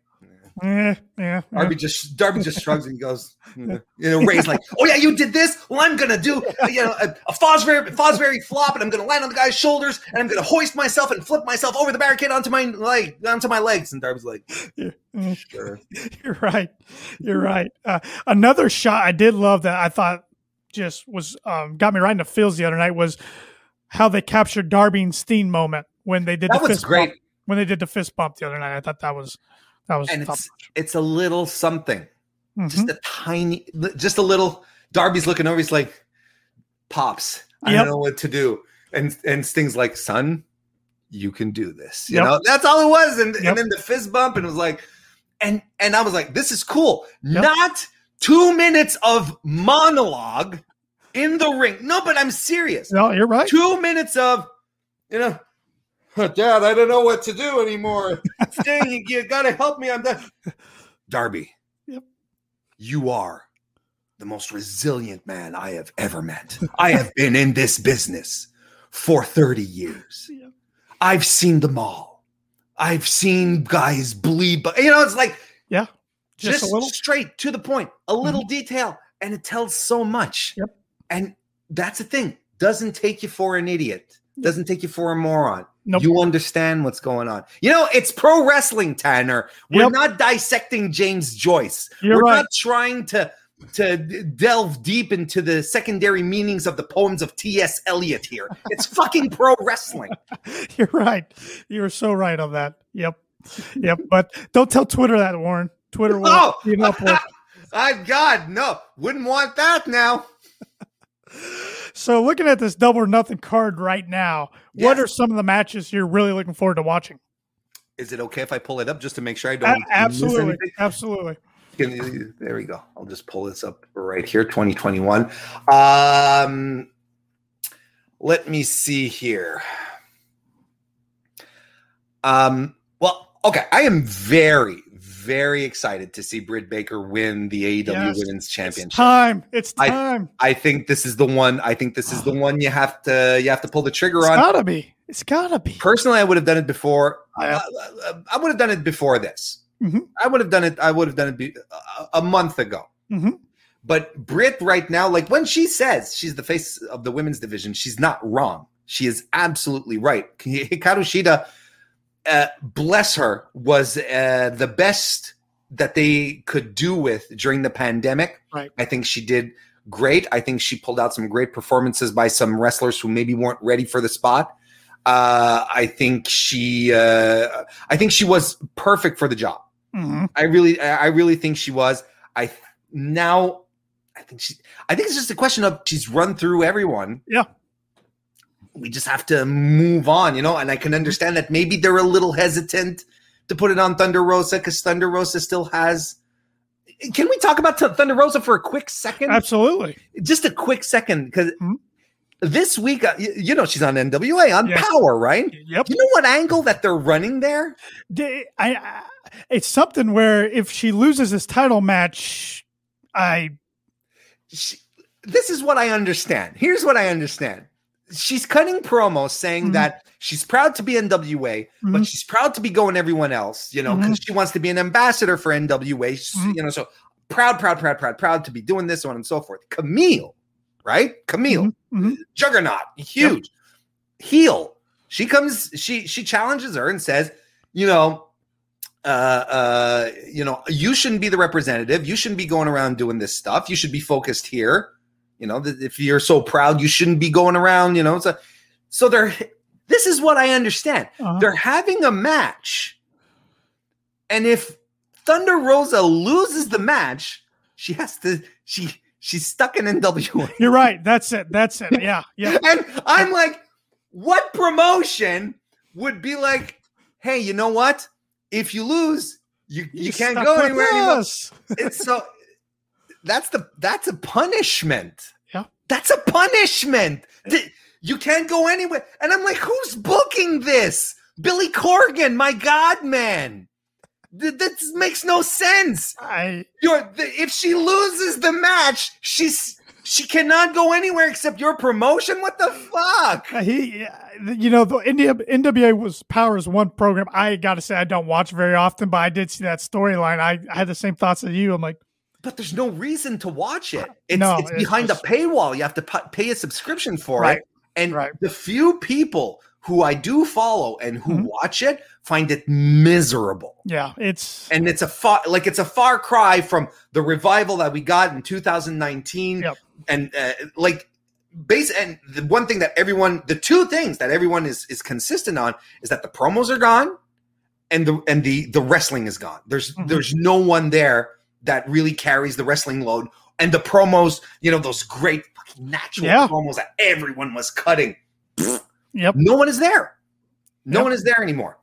S1: Eh, yeah.
S2: Darby just Darby just shrugs and he goes, you know, Ray's like, oh yeah, you did this. Well, I'm gonna do you know a, a Fosbury Fosbury flop, and I'm gonna land on the guy's shoulders, and I'm gonna hoist myself and flip myself over the barricade onto my leg onto my legs. And Darby's like, sure.
S1: You're right. You're right. Uh, another shot I did love that I thought just was um, got me right in the feels the other night was how they captured Darby and Sting moment when they did
S2: That
S1: the
S2: was
S1: fist
S2: great.
S1: bump. When they did the fist bump the other night, I thought that was that was
S2: and it's it's a little something
S1: Mhm.
S2: just a tiny, just a little. Darby's looking over. He's like, "Pops, I
S1: Yep.
S2: don't know what to do." And and Sting's like, "Son, you can do this." You
S1: Yep.
S2: know, that's all it was. And
S1: Yep.
S2: and then the fist bump, and it was like, and and I was like, "This is cool." Not two minutes of monologue in the ring. No, but I'm serious.
S1: no, you're right.
S2: Two minutes of, you know. Dad, I don't know what to do anymore. Sting, you, you gotta help me. I'm done. Darby,
S1: Yep.
S2: you are the most resilient man I have ever met. I have been in this business for 30 years.
S1: Yep.
S2: I've seen them all. I've seen guys bleed, but you know, it's like
S1: Yeah,
S2: just,
S1: just, a little. Mm-hmm.
S2: straight to the point, a little detail, and it tells so much.
S1: Yep.
S2: And that's the thing. Doesn't take you for an idiot. Doesn't take you for a moron.
S1: Nope.
S2: You understand what's going on. You know, it's pro wrestling, Tanner. We're
S1: Yep.
S2: not dissecting James Joyce.
S1: You're
S2: We're
S1: right.
S2: not trying to to delve deep into the secondary meanings of the poems of T.S. Eliot here. It's fucking pro wrestling.
S1: You're right. You're so right on that. Yep. Yep. But don't tell Twitter that, Warren. Twitter will
S2: Oh!
S1: up with.
S2: My God, no. Wouldn't want that now.
S1: So, looking at this double or nothing card right now, what are some of the matches you're really looking forward to watching?
S2: Is it okay if I pull it up just to make sure I don't miss
S1: absolutely. Absolutely.
S2: There we go. I'll just pull this up right here, 2021. Um, let me see here. Um, well, okay. I am very, very excited to see Britt Baker win the AEW
S1: Yes.
S2: Women's
S1: It's
S2: Championship.
S1: time. It's time.
S2: I think this is the one. I think this is the one you have to you have to pull the trigger
S1: It's
S2: on.
S1: gotta be. It's gotta be.
S2: Personally, I would have done it before.
S1: I-
S2: uh, uh, I would have done it before this.
S1: Mhm.
S2: I would have done it. I would have done it be, a, a month ago.
S1: Mhm.
S2: But Britt right now, like when she says she's the face of the women's division, she's not wrong. She is absolutely right. Hikaru Shida, uh, bless her, was uh, the best that they could do with during the pandemic.
S1: Right.
S2: I think she did great. I think she pulled out some great performances by some wrestlers who maybe weren't ready for the spot. Uh, I think she, uh, I think she was perfect for the job.
S1: Mhm.
S2: I really, I really think she was. I now, I think she. I think it's just a question of she's run through everyone.
S1: Yeah.
S2: We just have to move on, you know. And I can understand that maybe they're a little hesitant to put it on Thunder Rosa because Thunder Rosa still has. Can we talk about Thunder Rosa for a quick second?
S1: Absolutely.
S2: Just a quick second, because
S1: Mhm.
S2: this week, uh, you know, she's on NWA on
S1: Yes.
S2: Power, right?
S1: Yep.
S2: You know what angle that they're running there?
S1: I, I, it's something where if she loses this title match, I
S2: she, this is what I understand. Here's what I understand. She's cutting promos saying
S1: Mhm.
S2: that she's proud to be NWA,
S1: Mhm.
S2: but she's proud to be going everyone else, you know, because she wants to be an ambassador for NWA,
S1: Mhm.
S2: you know, so proud, proud, proud, proud, proud to be doing this, so on and so forth. Kamille, right? Kamille,
S1: Mhm. Mhm.
S2: juggernaut, huge, heel. She comes, she she challenges her and says, you know, uh, uh, you know, you shouldn't be the representative. You shouldn't be going around doing this stuff. You should be focused here. You know, if you're so proud, you shouldn't be going around. You know, so so they're. This is what I understand.
S1: uh,
S2: They're having a match, and if Thunder Rosa loses the match, she has to. She she's stuck in NWA.
S1: you're right. That's it. That's it. Yeah. Yeah.
S2: And I'm like, what promotion would be like, hey, you know what? If you lose, you, you can't go anywhere anymore. It's so that's the that's a punishment.
S1: Yeah.
S2: That's a punishment. You can't go anywhere. And I'm like, who's booking this? Billy Corgan, my God, man. Th- That makes no sense.
S1: I
S2: You're, if she loses the match, she's she cannot go anywhere except your promotion. What the fuck?
S1: He, you know, the India NWA was Powers one program. I got to say, I don't watch very often, but I did see that storyline. I, I had the same thoughts as you. I'm like,
S2: But there's no reason to watch it. It's,
S1: No,
S2: it's
S1: it's
S2: behind
S1: just-
S2: a paywall. You have to pay a subscription for
S1: Right,
S2: it. And
S1: right.
S2: the few people who I do follow and who
S1: Mhm.
S2: watch it find it miserable.
S1: yeah, it's
S2: And it's a far like it's a far cry from the revival that we got in 2019.
S1: Yep.
S2: And uh, like base and the one thing that everyone the two things that everyone is is consistent on is that the promos are gone and the and the the wrestling is gone. There's
S1: Mhm.
S2: there's no one there that really carries the wrestling load. And the promos, you know, those great fucking natural
S1: Yeah.
S2: promos that everyone was cutting.
S1: Yep.
S2: No one is there. No
S1: Yep.
S2: one is there anymore.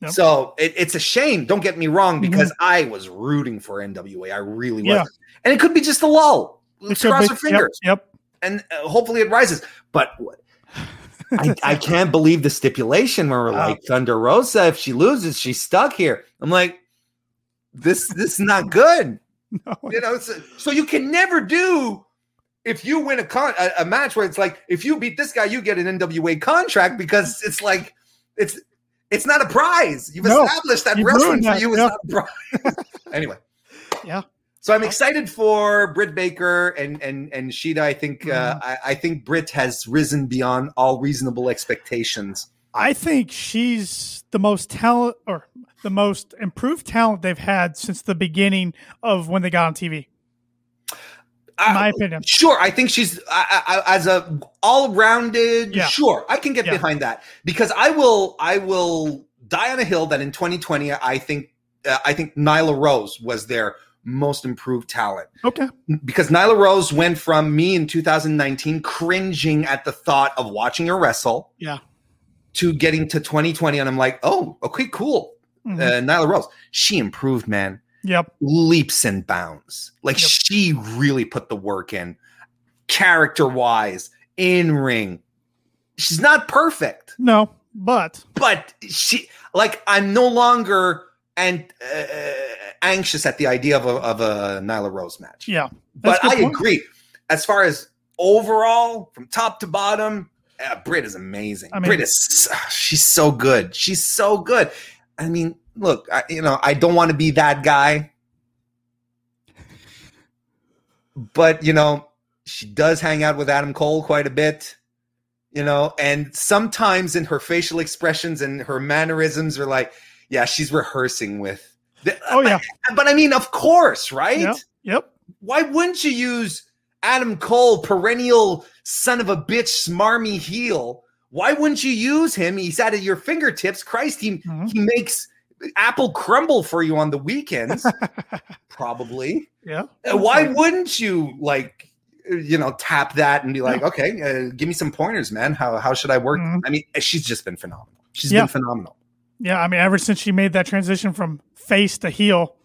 S1: Yep.
S2: So it, it's a shame. Don't get me wrong, because I was rooting for NWA. I really was.
S1: Yeah.
S2: And it could be just a lull. Let's cross our fingers
S1: Yep.
S2: and uh, hopefully it rises. But what- I, I can't believe the stipulation where we're
S1: Wow.
S2: like Thunder Rosa. If she loses, she's stuck here. I'm like, this this is not good.
S1: No.
S2: You know, so, so you can never do. If you win a con a, a match where it's like if you beat this guy, you get an NWA contract because it's like it's it's not a prize. You've
S1: No,
S2: established that
S1: you've
S2: wrestling
S1: ruined
S2: for
S1: that,
S2: you is not a prize. anyway,
S1: Yeah.
S2: so I'm excited for Britt Baker and and and Shida. I think uh,
S1: Mm-hmm.
S2: I, I think Britt has risen beyond all reasonable expectations.
S1: I think she's the most talent or the most improved talent they've had since the beginning of when they got on TV. In my opinion.
S2: Sure, I think she's I, I, as a all-rounded.
S1: Yeah.
S2: Sure, I can get
S1: Yeah.
S2: behind that because I will. I will die on a hill that in 2020, I think uh, I think Nyla Rose was their most improved talent
S1: Okay.
S2: because Nyla Rose went from me in 2019 cringing at the thought of watching her wrestle.
S1: Yeah.
S2: To getting to 2020, and I'm like, oh, okay, cool.
S1: Mhm.
S2: Uh, Nyla Rose, she improved, man
S1: yep.
S2: leaps and bounds. Like
S1: Yep.
S2: she really put the work in, character wise, in ring. She's not perfect,
S1: No, but
S2: but she like I'm no longer and uh, anxious at the idea of a, of a Nyla Rose match.
S1: yeah.
S2: but
S1: that's a good
S2: I
S1: point.
S2: agree. As far as overall, from top to bottom, uh, Britt is amazing.
S1: I mean-
S2: Britt is she's so good. She's so good. I mean, look, I, you know, I don't want to be that guy, but you know, she does hang out with Adam Cole quite a bit. You know, and sometimes in her facial expressions and her mannerisms are like, yeah, she's rehearsing with. The,
S1: Oh yeah.
S2: but I mean, of course, right?
S1: Yep. Yep.
S2: why wouldn't you use Adam Cole, perennial son of a bitch, smarmy heel? Why wouldn't you use him? He's at your fingertips. Christ, he,
S1: Mhm.
S2: he makes apple crumble for you on the weekends, probably.
S1: Yeah.
S2: Uh, Why wouldn't you like, you know, tap that and be like,
S1: Yeah.
S2: okay, uh, give me some pointers, man. How how should I work?
S1: Mhm.
S2: I mean, she's just been phenomenal. She's
S1: Yeah.
S2: been phenomenal.
S1: Yeah. I mean, ever since she made that transition from face to heel,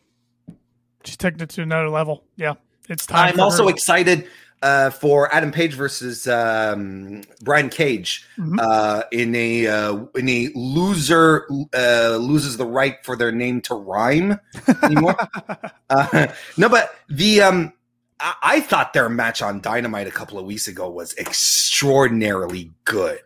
S1: she took it to another level. Yeah. It's time.
S2: I'm also
S1: her.
S2: excited uh, for Adam Page versus um, Brian Cage
S1: Mhm.
S2: uh, in a uh, in a loser uh, loses the right for their name to rhyme anymore. uh, no, but the um, I, I thought their match on Dynamite a couple of weeks ago was extraordinarily good.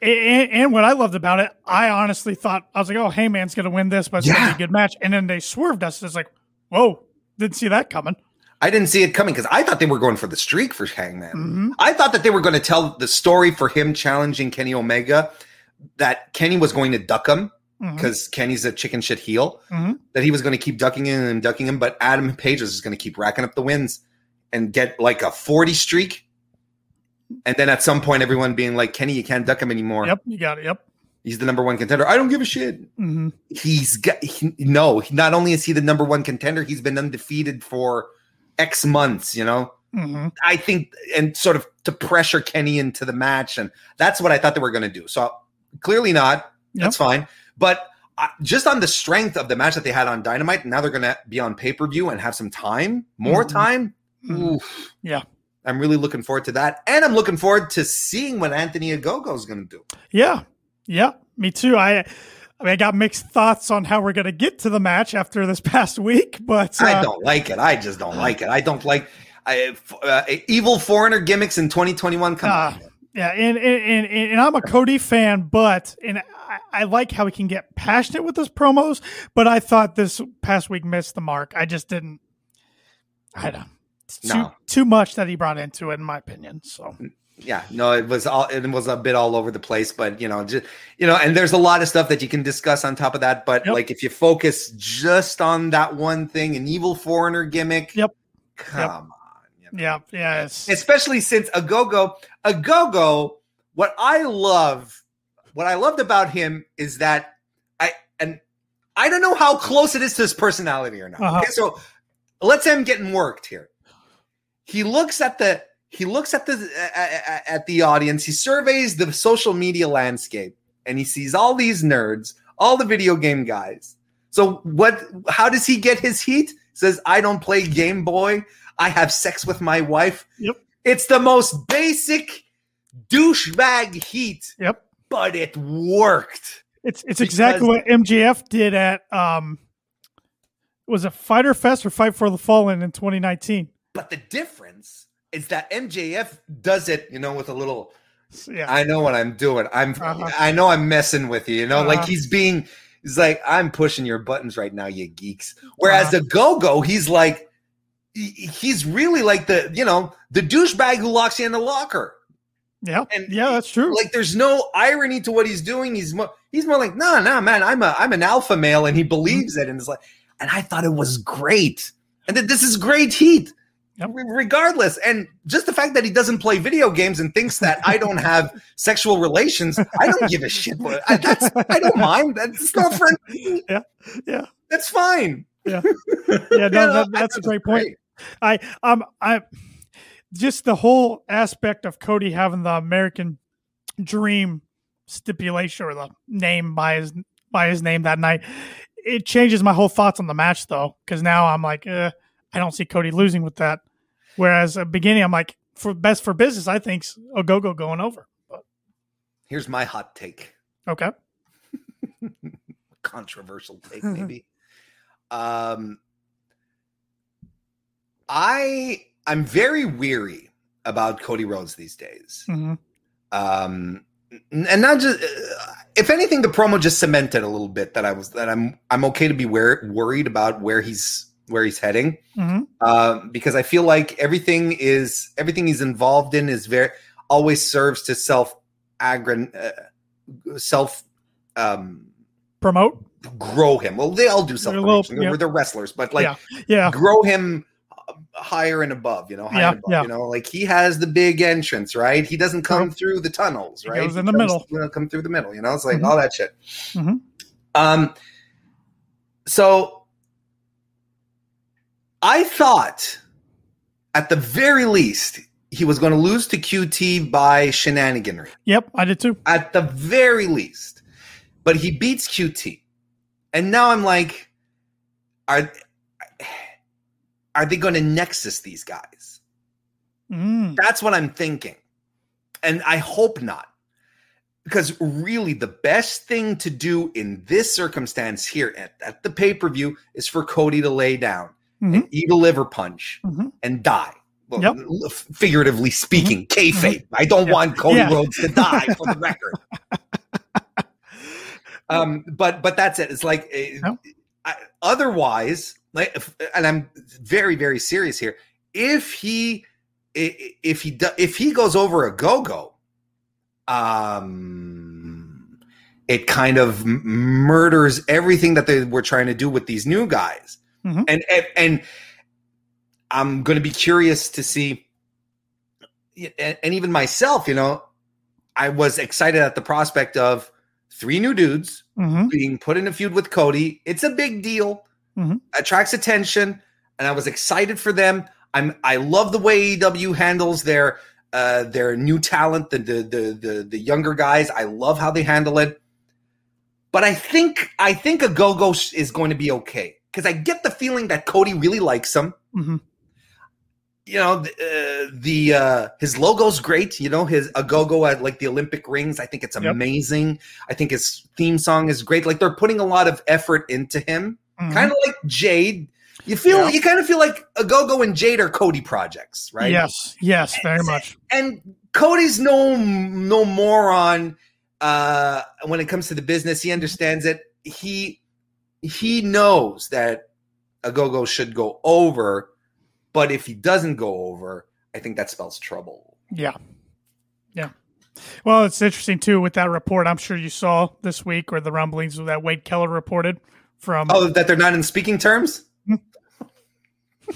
S1: And, and what I loved about it, I honestly thought I was like, "Oh, Hangman's going to win this, but it's going to be a good match." And then they swerved us. It's like, "Whoa, didn't see that coming."
S2: I didn't see it coming because I thought they were going for the streak for Hangman.
S1: hmm
S2: I thought that they were going to tell the story for him challenging Kenny Omega, that Kenny was going to duck him because Kenny's a chicken shit heel.
S1: Mhm.
S2: That he was going to keep ducking him and ducking him, but Adam Page was just going to keep racking up the wins and get like a forty streak. And then at some point, everyone being like, "Kenny, you can't duck him anymore.
S1: Yep, you got it. Yep.
S2: He's the number one contender." I don't give a shit.
S1: hmm
S2: He's got he, no. Not only is he the number one contender, he's been undefeated for X months. You know.
S1: hmm
S2: I think, and sort of to pressure Kenny into the match, and that's what I thought they were going to do. So clearly not. That's fine. But uh, just on the strength of the match that they had on Dynamite, now they're going to be on pay per view and have some time, more
S1: Mhm.
S2: time.
S1: Mhm.
S2: Oof.
S1: Yeah.
S2: I'm really looking forward to that, and I'm looking forward to seeing what Anthony Ogogo is going to do.
S1: Yeah, yeah, me too. I, I mean, I got mixed thoughts on how we're going to get to the match after this past week, but uh,
S2: I don't like it. I just don't like it. I don't like I, uh, evil foreigner gimmicks in 2021. Come
S1: Ah,
S2: on.
S1: Yeah, and and, and and I'm a Cody fan, but and I, I like how he can get passionate with his promos, but I thought this past week missed the mark. I just didn't. I don't. It's too
S2: No.
S1: too much that he brought into it, in my opinion. So
S2: yeah no it was all it was a bit all over the place but you know just you know and there's a lot of stuff that you can discuss on top of that but
S1: Yep.
S2: like if you focus just on that one thing an evil foreigner gimmick
S1: Yep.
S2: come
S1: Yep.
S2: on you know?
S1: yeah, yeah, it's,
S2: especially since Ogogo a go-go what i love what i loved about him is that i and i don't know how close it is to his personality or not
S1: Uh-huh.
S2: okay so let's say I'm getting worked here. He looks at the he looks at the at, at the audience. He surveys the social media landscape, and he sees all these nerds, all the video game guys. So what? How does he get his heat? Says I don't play Game Boy. I have sex with my wife.
S1: Yep.
S2: It's the most basic douchebag heat.
S1: Yep.
S2: But it worked.
S1: It's it's exactly what MJF did at um was it Fyter Fest or Fight for the Fallen in 2019.
S2: But the difference is that MJF does it, you know, with a little
S1: Yeah.
S2: I know what I'm doing. I'm
S1: Uh-huh.
S2: I know I'm messing with you, you know, like
S1: Uh-huh.
S2: he's being he's like, I'm pushing your buttons right now, you geeks. Whereas
S1: Uh-huh.
S2: the go-go, he's like he's really like the, you know, the douchebag who locks you in the locker.
S1: yeah.
S2: and-
S1: yeah, that's true.
S2: Like there's no irony to what he's doing. He's more he's more like, no, no, man, I'm a I'm an alpha male and he believes it. And it's like, and I thought it was great. And that this is great heat.
S1: Yep.
S2: Re- Regardless, and just the fact that he doesn't play video games and thinks that I don't have sexual relations, I don't give a shit. I, that's I don't mind. That's not for
S1: Yeah, yeah.
S2: That's fine.
S1: Yeah. Yeah, no, that, that's a
S2: it
S1: great point. I um I just the whole aspect of Cody having the American dream stipulation or the name by his by his name that night. It changes my whole thoughts on the match though, because now I'm like, uh, I don't see Cody losing with that. Whereas at the beginning, I'm like, for best for business, I think Ogogo going over. But
S2: Here's my hot take.
S1: okay,
S2: controversial take maybe um i i'm very weary about cody rhodes these days
S1: Mhm.
S2: um and not just uh, if anything the promo just cemented a little bit that i was that i'm i'm okay to be wor- worried about where he's where he's heading
S1: Mhm.
S2: um because i feel like everything is everything he's involved in is very always serves to self aggran uh, self um
S1: promote.
S2: grow him. Well, they all do self
S1: They're a
S2: promotion. They're,
S1: yeah.
S2: they're wrestlers, but like
S1: Yeah. Yeah,
S2: grow him uh, higher and above. You know, higher
S1: Yeah,
S2: above,
S1: yeah.
S2: You know, like he has the big entrance, right? He doesn't come through the tunnels,
S1: He
S2: right?
S1: goes in the
S2: comes-
S1: middle.
S2: You know, come through the middle. You know, it's like
S1: Mhm.
S2: all that shit.
S1: Mhm.
S2: Um. So I thought, at the very least, he was going to lose to QT by shenaniganry
S1: yep, I did too.
S2: at the very least. But he beats QT. And now I'm like, are are they going to nexus these guys?
S1: Mm.
S2: That's what I'm thinking. And I hope not. Because really, the best thing to do in this circumstance here at, at the pay per view is for Cody to lay down
S1: Mhm.
S2: and eat a liver punch
S1: Mhm.
S2: and die. Well,
S1: Yep. Mm-hmm.
S2: figuratively speaking, kayfabe. I don't
S1: Yeah.
S2: want Cody
S1: Yeah.
S2: Rhodes to die for the record. um, but but that's it. It's like
S1: Yep.
S2: I, otherwise, like, and I'm very very serious here. If he if he if he goes over Ogogo, um, it kind of murders everything that they were trying to do with these new guys,
S1: Mhm.
S2: and and, and I'm going to be curious to see, and, and even myself, you know, I was excited at the prospect of three new dudes
S1: Mhm.
S2: being put in a feud with Cody. It's a big deal.
S1: Mhm.
S2: Attracts attention, and I was excited for them. I'm I love the way AEW handles their uh their new talent, the the the the, the younger guys. I love how they handle it. But I think I think Ogogo is going to be okay because I get the feeling that Cody really likes him.
S1: Mhm.
S2: You know, the, uh, the uh, his logo's great. You know, his Ogogo at like the Olympic rings. I think it's
S1: Yep.
S2: amazing. I think his theme song is great. Like they're putting a lot of effort into him,
S1: Mhm.
S2: kind of like Jade. You feel
S1: Yeah.
S2: you kind of feel like Ogogo and Jade are Cody projects, right?
S1: Yes, yes, very much.
S2: and Cody's no no moron uh when it comes to the business. He understands it. He he knows that Ogogo should go over, but if he doesn't go over, I think that spells trouble.
S1: Yeah. Yeah. Well, it's interesting too with that report. I'm sure you saw this week or the rumblings that Wade Keller reported from.
S2: Oh, that they're not in speaking terms?
S1: Hmm.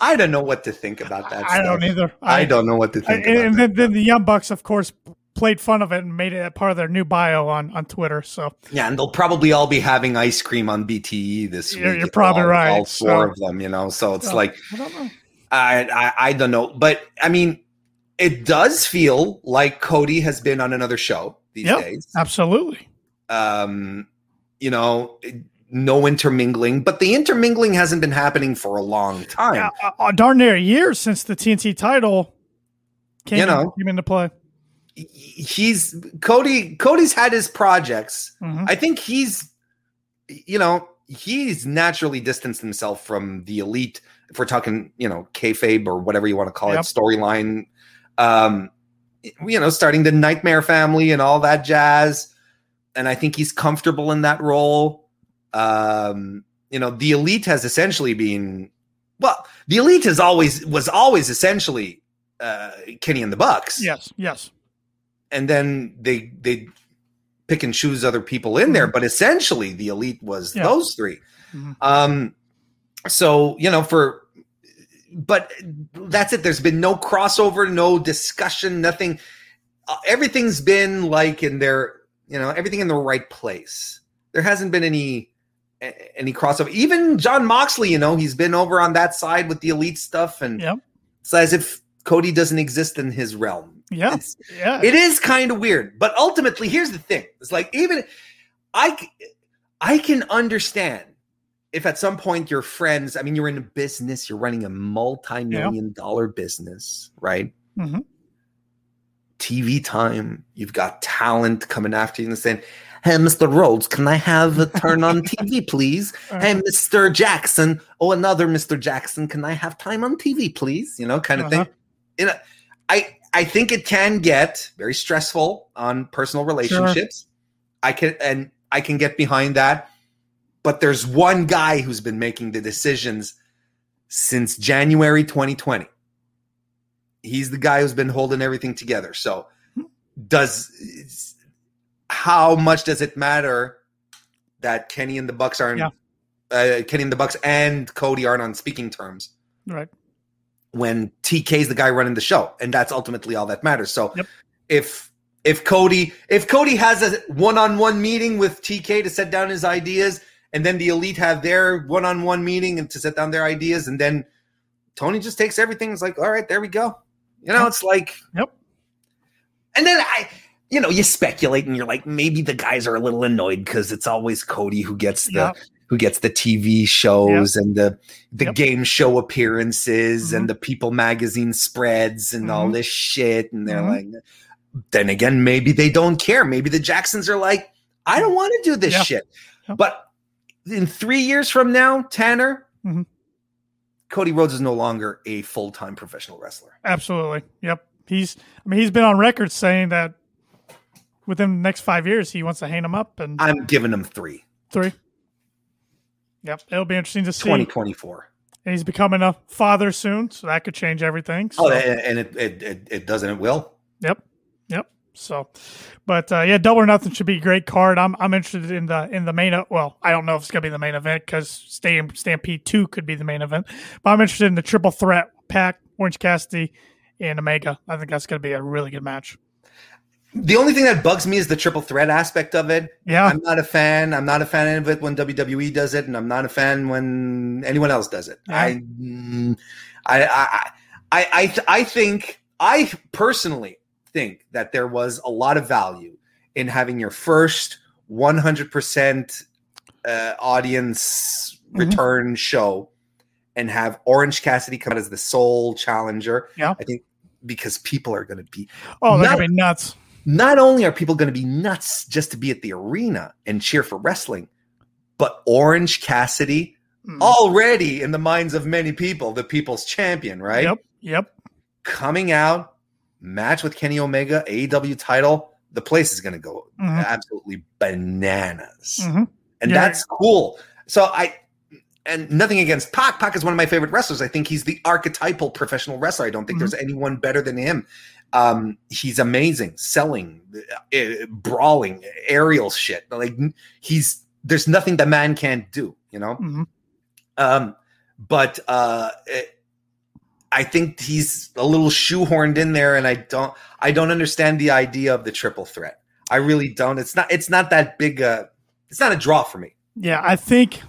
S2: I don't know what to think about that.
S1: I don't either.
S2: I don't know what to think
S1: and
S2: about
S1: and
S2: that.
S1: then, then the Young Bucks, of course, played fun of it and made it a part of their new bio on on Twitter. So
S2: Yeah, and they'll probably all be having ice cream on BTE this
S1: You're-
S2: week.
S1: you're probably
S2: all,
S1: right,
S2: All four
S1: so-
S2: of them, you know. So it's
S1: uh,
S2: like
S1: I don't know.
S2: I, I don't know, but I mean, it does feel like Cody has been on another show these
S1: Yep.
S2: days.
S1: Absolutely.
S2: Um, you know, no intermingling, but the intermingling hasn't been happening for a long time.
S1: Yeah, uh, uh, darn near a year since the TNT title came,
S2: You know.
S1: came into play.
S2: He's Cody. Cody's had his projects.
S1: Mhm.
S2: I think he's, you know, he's naturally distanced himself from the elite. If we're talking, you know, kayfabe or whatever you want to call
S1: Yep.
S2: it, storyline. Um, you know, starting the Nightmare Family and all that jazz, and I think he's comfortable in that role. Um, you know, the elite has essentially been, well, the elite has always was always essentially uh, Kenny and the Bucks
S1: Yes, yes.
S2: And then they they pick and choose other people in there but essentially the elite was
S1: Yeah.
S2: those 3
S1: Mhm.
S2: um so you know for but that's it. There's been no crossover no discussion nothing. Uh, everything's been like in their you know everything in the right place. There hasn't been any any crossover. Even jon moxley you know he's been over on that side with the elite stuff and
S1: Yep.
S2: it's as if cody doesn't exist in his realm
S1: Yeah.
S2: It's-
S1: Yeah.
S2: it is kind of weird but ultimately here's the thing it's like even I I can understand if at some point your friends i mean you're in a business you're running a multi-million dollar business right
S1: Mhm.
S2: tv time you've got talent coming after you and saying hey mr rhodes can i have a turn on tv please hey mr jackson oh another mr jackson can i have time on tv please you know kind of
S1: Uh-huh.
S2: thing you know i i think it can get very stressful on personal relationships. I can and i can get behind that. But there's one guy who's been making the decisions since january 2020 he's the guy who's been holding everything together. So does how much does it matter that kenny and the bucks aren't
S1: Yeah.
S2: uh, kenny and the bucks and cody aren't on speaking terms?
S1: Right.
S2: When TK is the guy running the show, and that's ultimately all that matters. So
S1: Yep.
S2: if if Cody if Cody has a one-on-one meeting with TK to set down his ideas, and then the elite have their one-on-one meeting and to set down their ideas, and then Tony just takes everything. It's like, all right, there we go. You know, it's like,
S1: Yep.
S2: and then I. You know, you speculate and you're like, maybe the guys are a little annoyed because it's always Cody who gets the
S1: Yeah.
S2: Who gets the TV shows and the the
S1: Yep.
S2: game show appearances
S1: Mhm.
S2: and the People magazine spreads and all
S1: Mhm.
S2: this shit. And they're
S1: Mhm.
S2: like, then again, maybe they don't care. Maybe the Jacksons are like, I don't want to do this
S1: Yeah.
S2: shit.
S1: Yep.
S2: But in three years from now, Tanner,
S1: Mhm.
S2: Cody Rhodes is no longer a full time professional wrestler.
S1: Absolutely. Yep. He's I mean he's been on record saying that within the next five years he wants to hang him up and
S2: I'm giving him three.
S1: three. Yep. It'll be interesting to see.
S2: 2024.
S1: And he's becoming a father soon, so that could change everything. So,
S2: Oh, and it, it, it, it doesn't, it will.
S1: Yep. Yep. So, but uh, yeah, double or nothing should be a great card. I'm I'm interested in the in the main. Well, I don't know if it's gonna be the main event because Stamp, Stampede Two could be the main event, but I'm interested in the triple threat Pac Orange Cassidy and Omega. I think that's gonna be a really good match.
S2: The only thing that bugs me is the triple threat aspect of it.
S1: Yeah.
S2: I'm not a fan. I'm not a fan of it when WWE does it, and I'm not a fan when anyone else does it.
S1: Yeah.
S2: I, I, I, I, I, think I personally think that there was a lot of value in having your first 100% uh, audience
S1: Mhm.
S2: return show and have Orange Cassidy come out as the sole challenger.
S1: Yeah.
S2: I think because people are going to be
S1: Oh, they're gonna be nuts.
S2: Not only are people going to be nuts just to be at the arena and cheer for wrestling, but Orange Cassidy
S1: Mm.
S2: already in the minds of many people, the people's champion, right?
S1: Yep. Yep.
S2: Coming out, match with Kenny Omega, AEW title, the place is going to go
S1: Mhm.
S2: absolutely bananas.
S1: Mhm.
S2: And
S1: Yeah.
S2: that's cool. So I and nothing against Pac. Pac is one of my favorite wrestlers. I think he's the archetypal professional wrestler. I don't think
S1: Mhm.
S2: there's anyone better than him. Um, he's amazing, selling, uh, brawling, aerial shit. Like he's there's nothing the man can't do. You know.
S1: Mhm.
S2: Um, but uh, it, I think he's a little shoehorned in there, and I don't I don't understand the idea of the triple threat. I really don't. It's not it's not that big a it's not a draw for me.
S1: Yeah, I think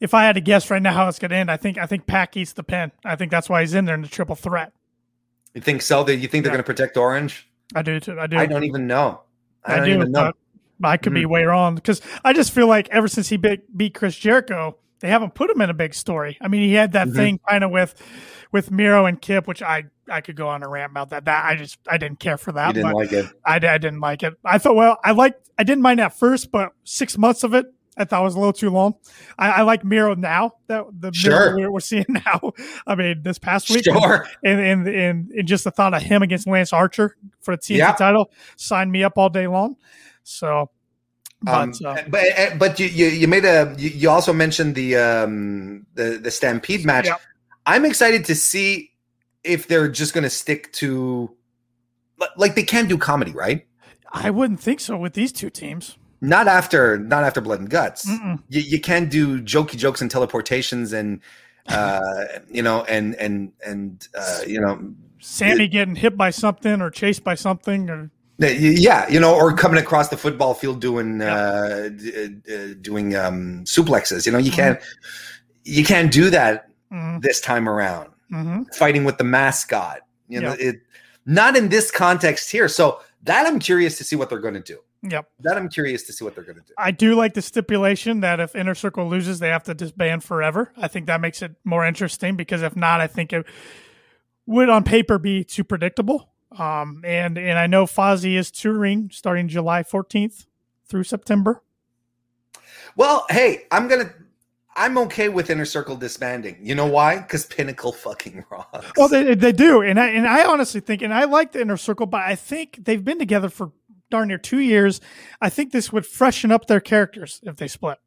S1: if I had to guess right now how it's going to end, I think I think Pac eats the pen. I think that's why he's in there in the triple threat.
S2: You think so? That you think they're going to protect Orange?
S1: I do too. I do.
S2: I don't even know. I,
S1: I,
S2: don't
S1: do.
S2: even know.
S1: I could be
S2: Mhm.
S1: way wrong because I just feel like ever since he beat, beat Chris Jericho, they haven't put him in a big story. I mean, he had that
S2: Mhm.
S1: thing kind of with with Miro and Kip, which I I could go on a rant about that. That I just I didn't care for
S2: You
S1: that.
S2: didn't
S1: but
S2: like it.
S1: I, I didn't like it. I thought, well, I liked, I didn't mind at first, but six months of it, I thought was a little too long. I, I like Miro now, that the
S2: Sure.
S1: Miro we're, seeing now. I mean, this past week,
S2: Sure.
S1: and, and and and just the thought of him against Lance Archer for the TNT
S2: Yeah.
S1: title signed me up all day long. So, but
S2: Um,
S1: uh,
S2: but but you, you you made a you, you also mentioned the um the the Stampede match.
S1: Yeah.
S2: I'm excited to see if they're just going to stick to like they can do comedy, right?
S1: I wouldn't think so with these two teams.
S2: Not after not after Blood and Guts.
S1: Mm-mm.
S2: You, you can do jokey jokes and teleportations and uh you know and and and uh you know
S1: Sammy getting hit by something or chased by something or
S2: yeah you know or coming across the football field doing uh, d- uh doing um suplexes. You know you can't you can't do that
S1: mm
S2: this time around.
S1: Hmm
S2: fighting with the mascot you know it not in this context here. So that i'm curious to see what they're going to do
S1: Yep.
S2: that i'm curious to see what they're going to do
S1: I do like the stipulation that if Inner Circle loses, they have to disband forever. I think that makes it more interesting because if not, I think it would on paper be too predictable. Um, and and I know Fozzy is touring starting July 14th through September.
S2: well hey i'm gonna i'm okay with inner circle disbanding you know why because pinnacle fucking rocks
S1: Well, they, they do, and I and I honestly think, and I like the Inner Circle, but I think they've been together for darn near two years. I think this would freshen up their characters if they split.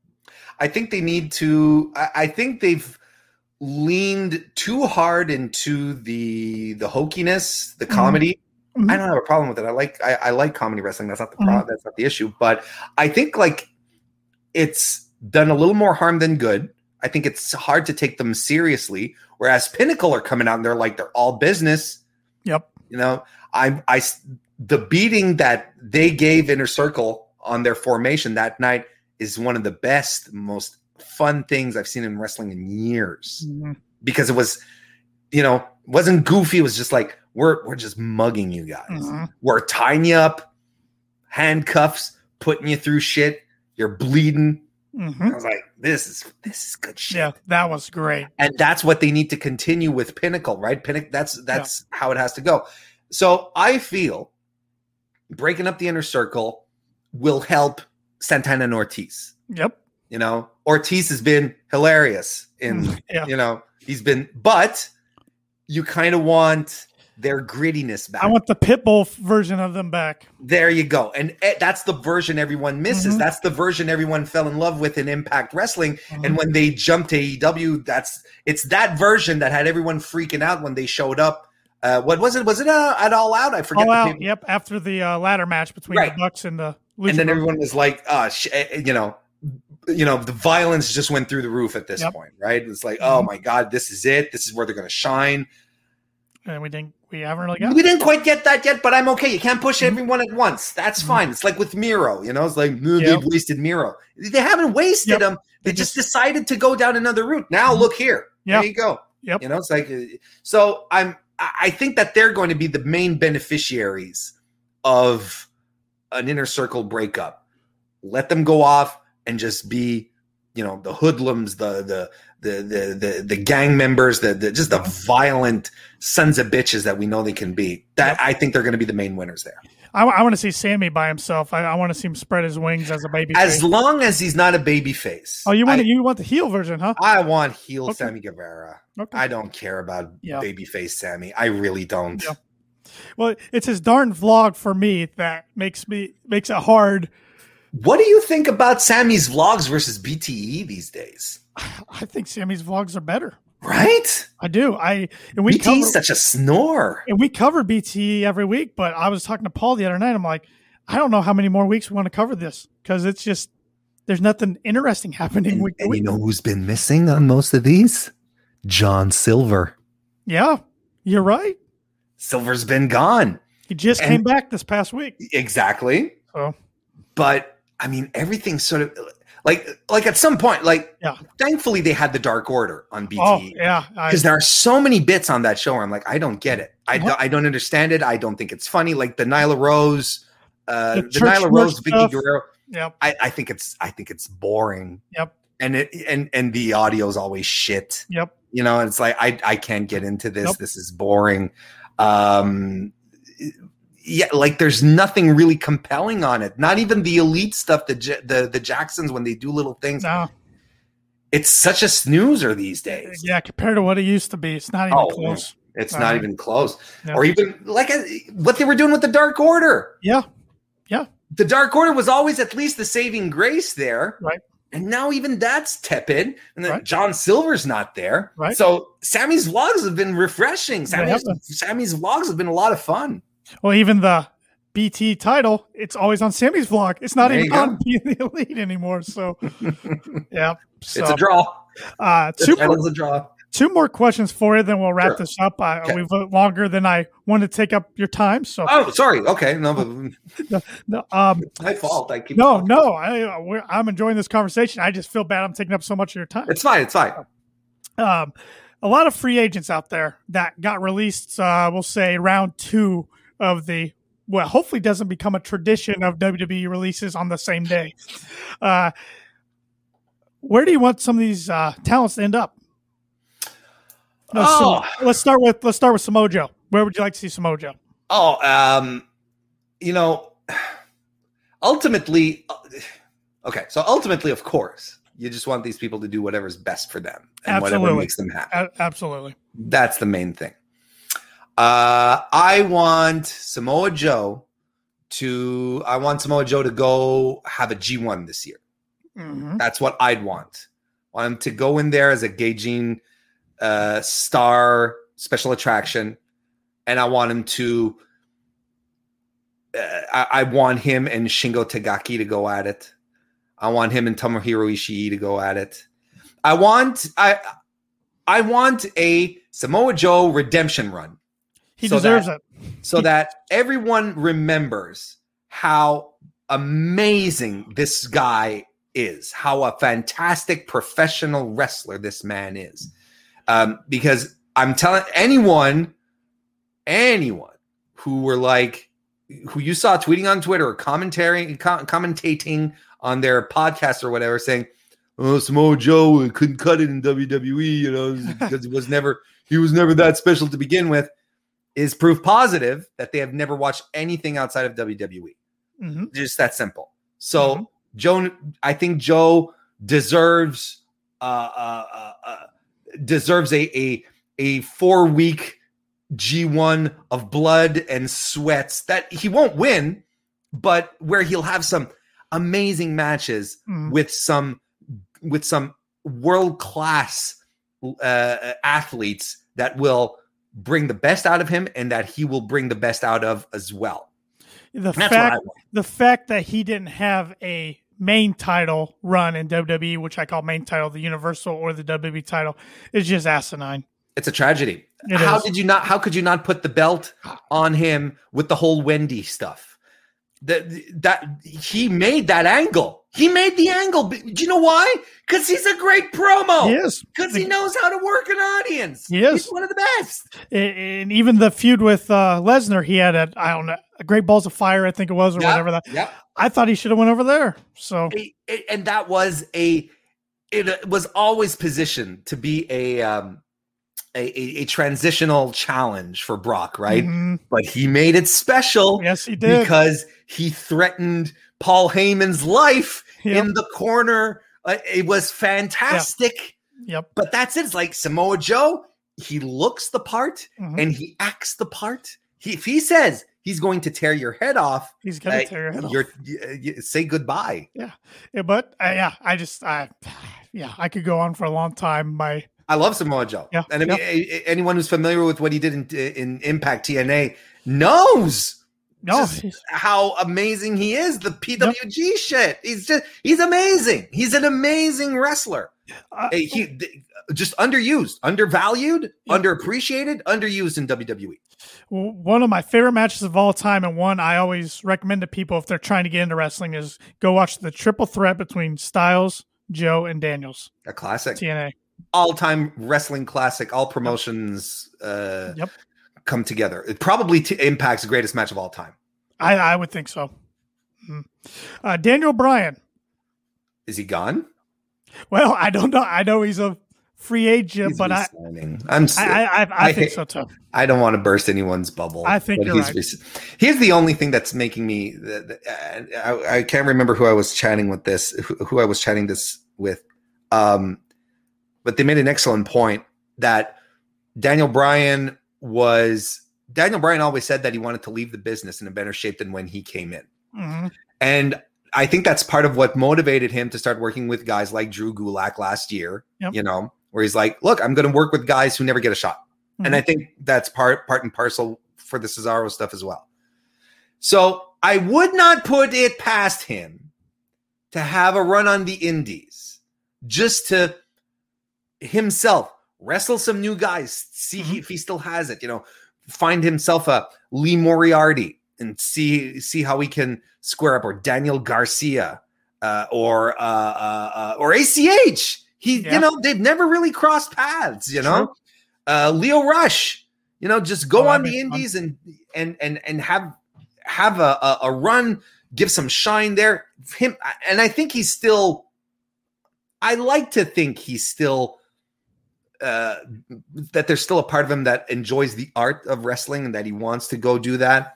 S2: I think they need to. I, I think they've leaned too hard into the the hokiness, the
S1: Mhm.
S2: comedy.
S1: Mhm.
S2: I don't have a problem with it. I like I, I like comedy wrestling. That's not the pro-
S1: Mhm.
S2: That's not the issue. But I think like it's done a little more harm than good. I think it's hard to take them seriously. Whereas Pinnacle are coming out and they're like they're all business.
S1: Yep.
S2: You know, I I the beating that they gave Inner Circle on their formation that night is one of the best, most fun things I've seen in wrestling in years because it was, you know, wasn't goofy. It was just like we're we're just mugging you guys.
S1: Mhm.
S2: We're tying you up, handcuffs, putting you through shit. You're bleeding.
S1: Mhm.
S2: I was like, this is this is good shit
S1: Yeah, that was great.
S2: and that's what they need to continue with pinnacle right pinnacle that's that's how it has to go so i feel breaking up the inner circle will help santana and ortiz
S1: Yep.
S2: you know ortiz has been hilarious in
S1: Yeah.
S2: you know he's been but you kind of want their grittiness back
S1: I want the Pitbull version of them back.
S2: there you go and eh, that's the version everyone misses
S1: Mhm.
S2: that's the version everyone fell in love with in impact wrestling
S1: Mm-hmm.
S2: and when they jumped to AEW, that's it's that version that had everyone freaking out when they showed up. Uh, what was it? Was it uh, at All Out? I forget.
S1: All
S2: the
S1: out. Yep. After the uh, ladder match between
S2: Right.
S1: the Bucks and the
S2: And then everyone was like, "Uh, sh-, eh, you know, you know, the violence just went through the roof at this
S1: Yep.
S2: point, right? It's like, oh
S1: Mhm.
S2: my god, this is it. This is where they're going to shine.
S1: and we didn't. We haven't really got.
S2: We didn't quite get that yet, but I'm okay. You can't push
S1: Mhm.
S2: everyone at once. That's
S1: Mhm.
S2: fine. It's like with Miro, you know. It's like "No,
S1: Yep.
S2: they've wasted Miro. They haven't wasted
S1: Yep.
S2: him. They
S1: They
S2: just
S1: just-
S2: decided to go down another route. Now
S1: Mhm.
S2: look here.
S1: Yep.
S2: There you go.
S1: Yep.
S2: You know, it's like uh, so. I'm. I think that they're going to be the main beneficiaries of an inner circle breakup. Let them go off and just be, you know, the hoodlums, the the the the the, the gang members, the, the just the violent sons of bitches that we know they can be. That. I think they're going to be the main winners there.
S1: I, want to see Sammy by himself. I, I want to see him spread his wings as a baby.
S2: As
S1: face.
S2: long as he's not a baby face.
S1: oh, you want
S2: I,
S1: you want the heel version, huh?
S2: I want heel
S1: Okay.
S2: Sammy Guevara.
S1: Okay.
S2: I don't care about
S1: Yeah.
S2: babyface Sammy. I really don't.
S1: Yeah. Well, it's his darn vlog for me that makes me makes it hard.
S2: What do you think about Sammy's vlogs versus BTE these days?
S1: I think Sammy's vlogs are better.
S2: Right?
S1: I do. I and we cover
S2: such a snore.
S1: and we cover BTE every week. But I was talking to Paul the other night. I'm like, I don't know how many more weeks we want to cover this because it's just there's nothing interesting happening
S2: And,
S1: week
S2: and
S1: week.
S2: you know who's been missing on most of these? John Silver.
S1: yeah, You're right.
S2: Silver's been gone.
S1: He just
S2: And-
S1: came back this past week.
S2: Exactly.
S1: So
S2: But I mean, everything's sort of like like at some point, like
S1: Yeah.
S2: thankfully they had the Dark Order on BT.
S1: oh yeah,
S2: because there are so many bits on that show where I'm like, I don't get it. I, don't, I don't understand it. I don't think it's funny. Like the Nyla Rose, uh,
S1: The
S2: the, Nyla Rose,
S1: Vickie.
S2: Guerrero.
S1: yep.
S2: I, I think it's I think it's boring.
S1: Yep.
S2: And it and and the audio is always shit.
S1: Yep.
S2: You know, it's like I I can't get into this.
S1: Nope.
S2: This is boring. Um, yeah, like there's nothing really compelling on it. Not even the elite stuff. The the the Jacksons when they do little things.
S1: No,
S2: It's such a snoozer these days.
S1: yeah, compared to what it used to be, it's not even
S2: Oh,
S1: close.
S2: It's
S1: Uh,
S2: not even close. Or even like uh, what they were doing with the Dark Order.
S1: Yeah, yeah.
S2: The Dark Order was always at least the saving grace there.
S1: Right.
S2: And now even that's tepid. And then
S1: Right.
S2: John Silver's not there.
S1: Right.
S2: So Sammy's vlogs have been refreshing. Sammy's. Sammy's vlogs have been a lot of fun.
S1: Well, even the BT title, it's always on Sammy's vlog. It's not
S2: There
S1: even on Being the Elite anymore. So, yeah. So,
S2: it's a draw.
S1: uh, two more,
S2: a draw.
S1: two more questions for you, then we'll wrap
S2: Sure.
S1: this up. Uh,
S2: Okay.
S1: We've went longer than I wanted to take up your time. So,
S2: Oh, sorry. Okay. No, but
S1: no, um,
S2: my fault. I keep
S1: no, no, I, we're, I'm enjoying this conversation. I just feel bad I'm taking up so much of your time.
S2: It's fine. It's fine.
S1: um, a lot of free agents out there that got released. Uh, we'll say round two of the. Well, hopefully, doesn't become a tradition of WWE releases on the same day. Uh, where do you want some of these uh, talents to end up? No,
S2: Oh.
S1: so let's start with let's start with Samoa Joe. Where would you like to see Samoa Joe?
S2: Oh, um, you know, ultimately, uh, okay. So ultimately, of course, you just want these people to do whatever's best for them and whatever makes them happy.
S1: A- absolutely.
S2: That's the main thing. Uh, I want Samoa Joe to. I want Samoa Joe to go have a G one this year.
S1: Mhm.
S2: That's what I'd want. I want him to go in there as a gaijin uh, star special attraction, and I want him to. Uh, I, I want him and Shingo Takagi to go at it. I want him and Tomohiro Ishii to go at it. I want I I want a Samoa Joe redemption run
S1: He
S2: So
S1: deserves
S2: that-
S1: it.
S2: so that everyone remembers how amazing this guy is, how a fantastic professional wrestler this man is. Um, because I'm telling anyone, anyone who were like, who you saw tweeting on Twitter or commentating, com- commentating on their podcast or whatever, saying, "Oh, Samoa Joe couldn't cut it in WWE," you know, because he was never he was never that special to begin with is proof positive that they have never watched anything outside of WWE.
S1: hmm
S2: Just that simple. So
S1: Mhm.
S2: Joe, I think Joe deserves uh, uh, uh, uh, deserves a a a four week G one of blood and sweats that he won't win, but where he'll have some amazing matches
S1: Mhm.
S2: with some with some world class uh, athletes that will bring the best out of him and that he will bring the best out of as well.
S1: The
S2: That's
S1: fact the fact that he didn't have a main title run in WWE, which I call main title, the Universal or the WWE title, is just asinine.
S2: It's a tragedy.
S1: It
S2: how
S1: is.
S2: did you not? How could you not put the belt on him with the whole Wendy stuff? That that he made that angle. He made the angle. Do you know why? Because he's a great promo.
S1: Yes.
S2: Because he knows how to work an audience.
S1: He is.
S2: He's one of the best.
S1: And even the feud with uh, Lesnar, he had a I don't know a Great Balls of Fire, I think it was, or
S2: Yeah,
S1: whatever that.
S2: Yeah.
S1: I thought he should have went over there. So
S2: a- a- and that was a it was always positioned to be a um a, a, a transitional challenge for Brock, right?
S1: mhm.
S2: But he made it special
S1: yes, he did.
S2: because he threatened Paul Heyman's life
S1: Yep.
S2: in the corner. Uh, it was fantastic.
S1: Yep.
S2: But that's it. It's like Samoa Joe. He looks the part
S1: Mhm.
S2: and he acts the part. He, if he says he's going to tear your head off,
S1: He's gonna
S2: uh,
S1: tear your head off.
S2: y- say goodbye.
S1: Yeah, but uh, yeah, I just I yeah, I could go on for a long time. My
S2: I love Samoa Joe.
S1: Yeah,
S2: and I mean, a- anyone who's familiar with what he did in, in Impact TNA knows
S1: No,
S2: how amazing he is. The PWG shit. He's just he's amazing. He's an amazing wrestler.
S1: uh,
S2: Hey, he just underused, undervalued,
S1: Yeah.
S2: underappreciated, underused in. WWE.
S1: one of my favorite matches of all time, and one I always recommend to people if they're trying to get into wrestling is go watch the triple threat between Styles, Joe, and Daniels.
S2: A classic,
S1: TNA.
S2: All-time wrestling classic. All promotions uh,
S1: Yep.
S2: come together. It probably t- impacts the greatest match of all time.
S1: I, I would think so. Mhm. Uh, Daniel Bryan.
S2: Is he gone?
S1: Well, I don't know. I know he's a free agent,
S2: He's
S1: but
S2: I'm. I'm. s-
S1: I, I, I, I
S2: I
S1: think
S2: hate-
S1: so too.
S2: I don't want to burst anyone's bubble.
S1: I think you're
S2: he's
S1: right.
S2: here's the only thing that's making me. The, the, I, I can't remember who I was chatting with this. Who, who I was chatting this with. Um, but they made an excellent point that Daniel Bryan was. Daniel Bryan always said that he wanted to leave the business in a better shape than when he came in.
S1: hmm
S2: And I think that's part of what motivated him to start working with guys like Drew Gulak last year.
S1: Yep.
S2: You know, where he's like, "Look, I'm going to work with guys who never get a shot," and
S1: Mhm.
S2: I think that's part part and parcel for the Cesaro stuff as well. So I would not put it past him to have a run on the Indies, just to himself wrestle some new guys, see
S1: Mm-hmm.
S2: if he still has it. You know, find himself a Lee Moriarty and see see how he can square up, or Daniel Garcia, uh, or uh, uh, uh, or ACH. He,
S1: Yeah.
S2: you know, they've never really crossed paths. You know,
S1: True.
S2: uh, Lio Rush. You know, just go
S1: Oh,
S2: on the
S1: fun.
S2: Indies and and and and have have a, a a run, give some shine there. Him and I think he's still. I like to think he's still uh, that there's still a part of him that enjoys the art of wrestling and that he wants to go do that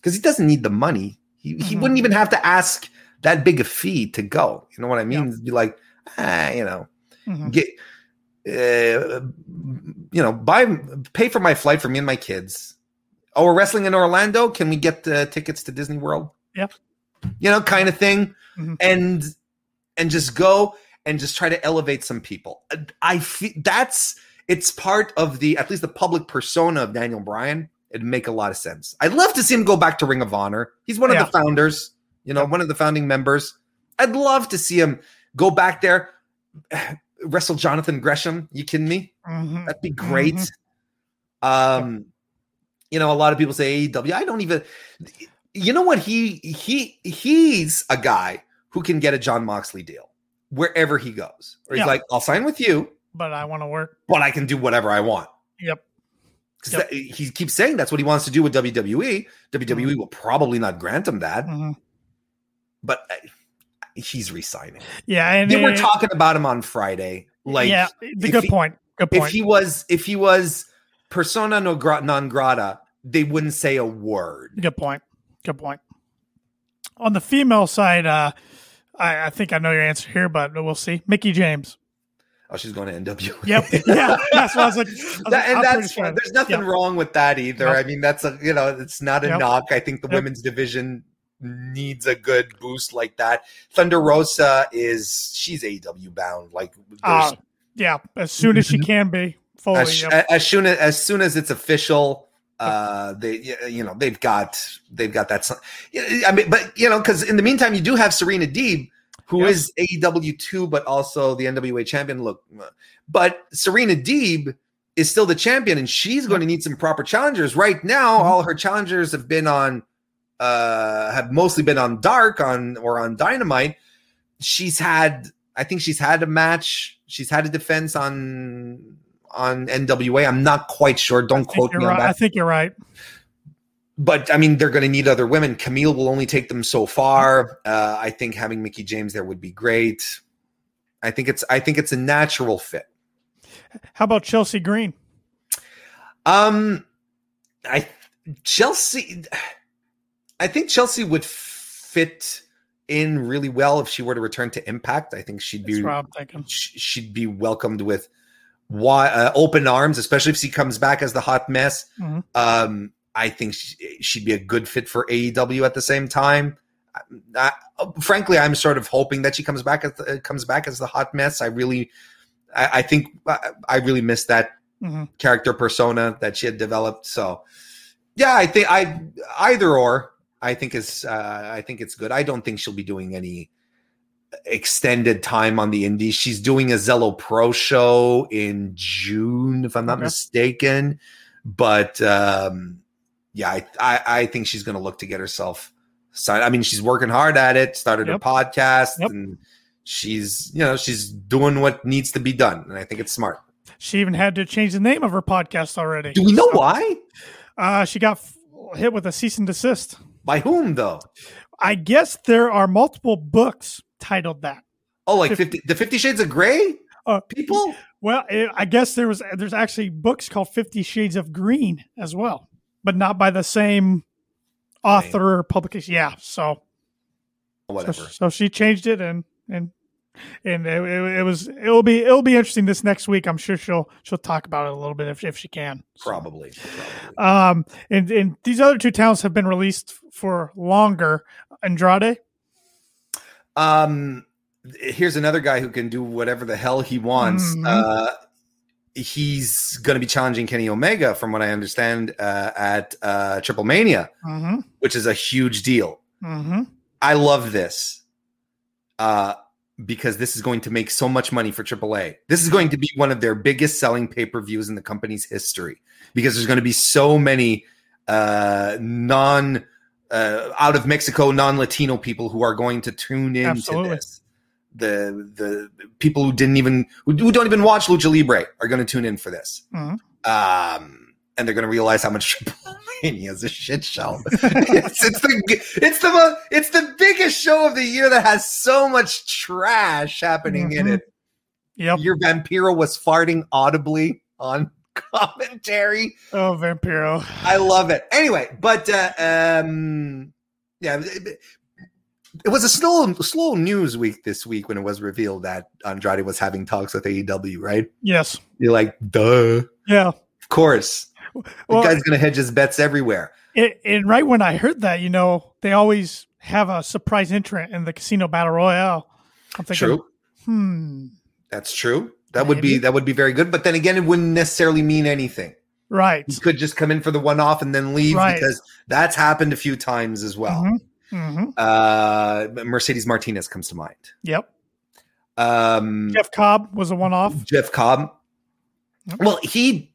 S2: because he doesn't need the money. He, he
S1: Mhm.
S2: wouldn't even have to ask that big a fee to go. You know what I mean?
S1: Yeah.
S2: Be like, ah, you know,
S1: Mhm.
S2: get, uh, you know, buy, pay for my flight for me and my kids. Oh, we're wrestling in Orlando. Can we get uh, tickets to Disney World?
S1: Yep.
S2: You know, kind of thing,
S1: Mhm.
S2: and and just go and just try to elevate some people. I feel that's it's part of the at least the public persona of Daniel Bryan. It'd make a lot of sense. I'd love to see him go back to Ring of Honor. He's one of the founders, you know, one of the founding members. I'd love to see him go back there, wrestle Jonathan Gresham. You kidding me?
S1: Mhm.
S2: That'd be great. Um, you know, a lot of people say AEW. I don't even. You know what? He he he's a guy who can get a Jon Moxley deal wherever he goes. Or he's
S1: Yeah.
S2: like, I'll sign with you,
S1: But I want to work.
S2: but I can do whatever I want.
S1: Yep. Yep.
S2: that- he keeps saying that's what he wants to do with WWE. WWE
S1: Mm-hmm.
S2: will probably not grant him that,
S1: Mhm.
S2: but uh, he's resigning.
S1: Yeah, and
S2: They were talking about him on Friday. Like,
S1: yeah, the good
S2: he-
S1: point. Good point.
S2: if he was if he was persona non gra- non grata, they wouldn't say a word.
S1: Good point. Good point. On the female side, uh, I, I think I know your answer here, but we'll see. Mickie James.
S2: Oh, she's going to NWA.
S1: Yep. yeah. That's what I was like. I was
S2: That-
S1: like,
S2: and
S1: I'm
S2: that's
S1: sure.
S2: There's nothing
S1: Yep.
S2: wrong with that either.
S1: Nope.
S2: I mean, that's a you know, it's not a
S1: Yep.
S2: knock. I think the
S1: Yep.
S2: women's division needs a good boost like that. Thunder Rosa is she's AW bound. Like
S1: Uh, yeah, as soon as she can be fully.
S2: as,
S1: yep.
S2: as soon as as soon as it's official uh they you know they've got they've got that i mean but you know because in the meantime you do have serena deeb who
S1: Yep.
S2: is aew 2 but also the nwa champion. Look but serena deeb is still the champion and she's going to need some proper challengers. Right now
S1: Mhm.
S2: all her challengers have been on uh have mostly been on dark on or on dynamite. She's had i think she's had a match. She's had a defense on on nwa i'm not quite sure don't quote me on
S1: right.
S2: that
S1: I think you're right.
S2: but I mean, they're going to need other women. Kamille will only take them so far. Uh, I think having Mickie James there would be great. I think it's I think it's a natural fit.
S1: How about Chelsea Green?
S2: Um, I Chelsea. I think Chelsea would fit in really well if she were to return to Impact. I think she'd be
S1: what I'm thinking.
S2: she'd be welcomed with wi- uh, open arms, especially if she comes back as the hot mess.
S1: Mhm.
S2: Um, I think she, she'd be a good fit for AEW at the same time. I, I- frankly, I'm sort of hoping that she comes back as the, comes back as the hot mess. I really, I, I think I, I really miss that
S1: Mhm.
S2: character persona that she had developed. So Yeah, I think I either or. I think is uh, I think it's good. I don't think she'll be doing any extended time on the indies. She's doing a Zello Pro show in June, if I'm not
S1: Okay.
S2: mistaken. But um, yeah, I, I I think she's going to look to get herself signed. I mean, she's working hard at it. Started
S1: Yep.
S2: a podcast,
S1: Yep.
S2: and she's you know she's doing what needs to be done, and I think it's smart.
S1: She even had to change the name of her podcast already.
S2: Do we know
S1: So,
S2: why?
S1: Uh, she got f- hit with a cease and desist.
S2: By whom though?
S1: I guess there are multiple books titled that.
S2: Oh, like
S1: Fif-
S2: fifty the Fifty Shades of Grey
S1: Uh,
S2: people.
S1: Well, it, I guess there was there's actually books called Fifty Shades of Green as well, but not by the same author or publication. Yeah, so so,
S2: Whatever.
S1: so she changed it and and and it, it, it was it'll be it'll be interesting this next week. I'm sure she'll she'll talk about it a little bit if if she can. So,
S2: Probably. probably.
S1: Um, and and these other two towns have been released for longer. Andrade.
S2: Um, here's another guy who can do whatever the hell he wants.
S1: Mhm.
S2: Uh, he's going to be challenging Kenny Omega, from what I understand, uh, at uh, Triple Mania,
S1: Mm-hmm.
S2: which is a huge deal.
S1: Mm-hmm.
S2: I love this uh, because this is going to make so much money for AAA. This is going to be one of their biggest selling pay per views in the company's history because there's going to be so many uh, non uh, out of Mexico non Latino people who are going to tune into
S1: Absolutely.
S2: this. The the people who didn't even who, who don't even watch Lucha Libre are going to tune in for this.
S1: Mhm.
S2: Um, and they're going to realize how much Triple Mania is a shit show. it's, it's the it's the it's the biggest show of the year that has so much trash happening in
S1: Mhm.
S2: it.
S1: Yep.
S2: Your Vampiro was farting audibly on commentary.
S1: Oh, Vampiro.
S2: I love it. Anyway, but uh, um, yeah, it, it was a slow slow news week this week when it was revealed that Andrade was having talks with AEW. Right?
S1: Yes.
S2: You're like, duh.
S1: Yeah.
S2: Of course, the guy's gonna hedge his bets everywhere.
S1: it, and right when I heard that, you know, they always have a surprise entrant in the casino battle royale. I'm thinking,
S2: True.
S1: hmm,
S2: That's true. That would be that would be very good. But then again, it wouldn't necessarily mean anything.
S1: right.
S2: He could just come in for the one off and then leave
S1: Right.
S2: because that's happened a few times as well.
S1: Mhm. Mhm.
S2: Uh, Mercedes Martinez comes to mind.
S1: Yep.
S2: Um,
S1: Jeff Cobb was a one off.
S2: Jeff Cobb. Well, he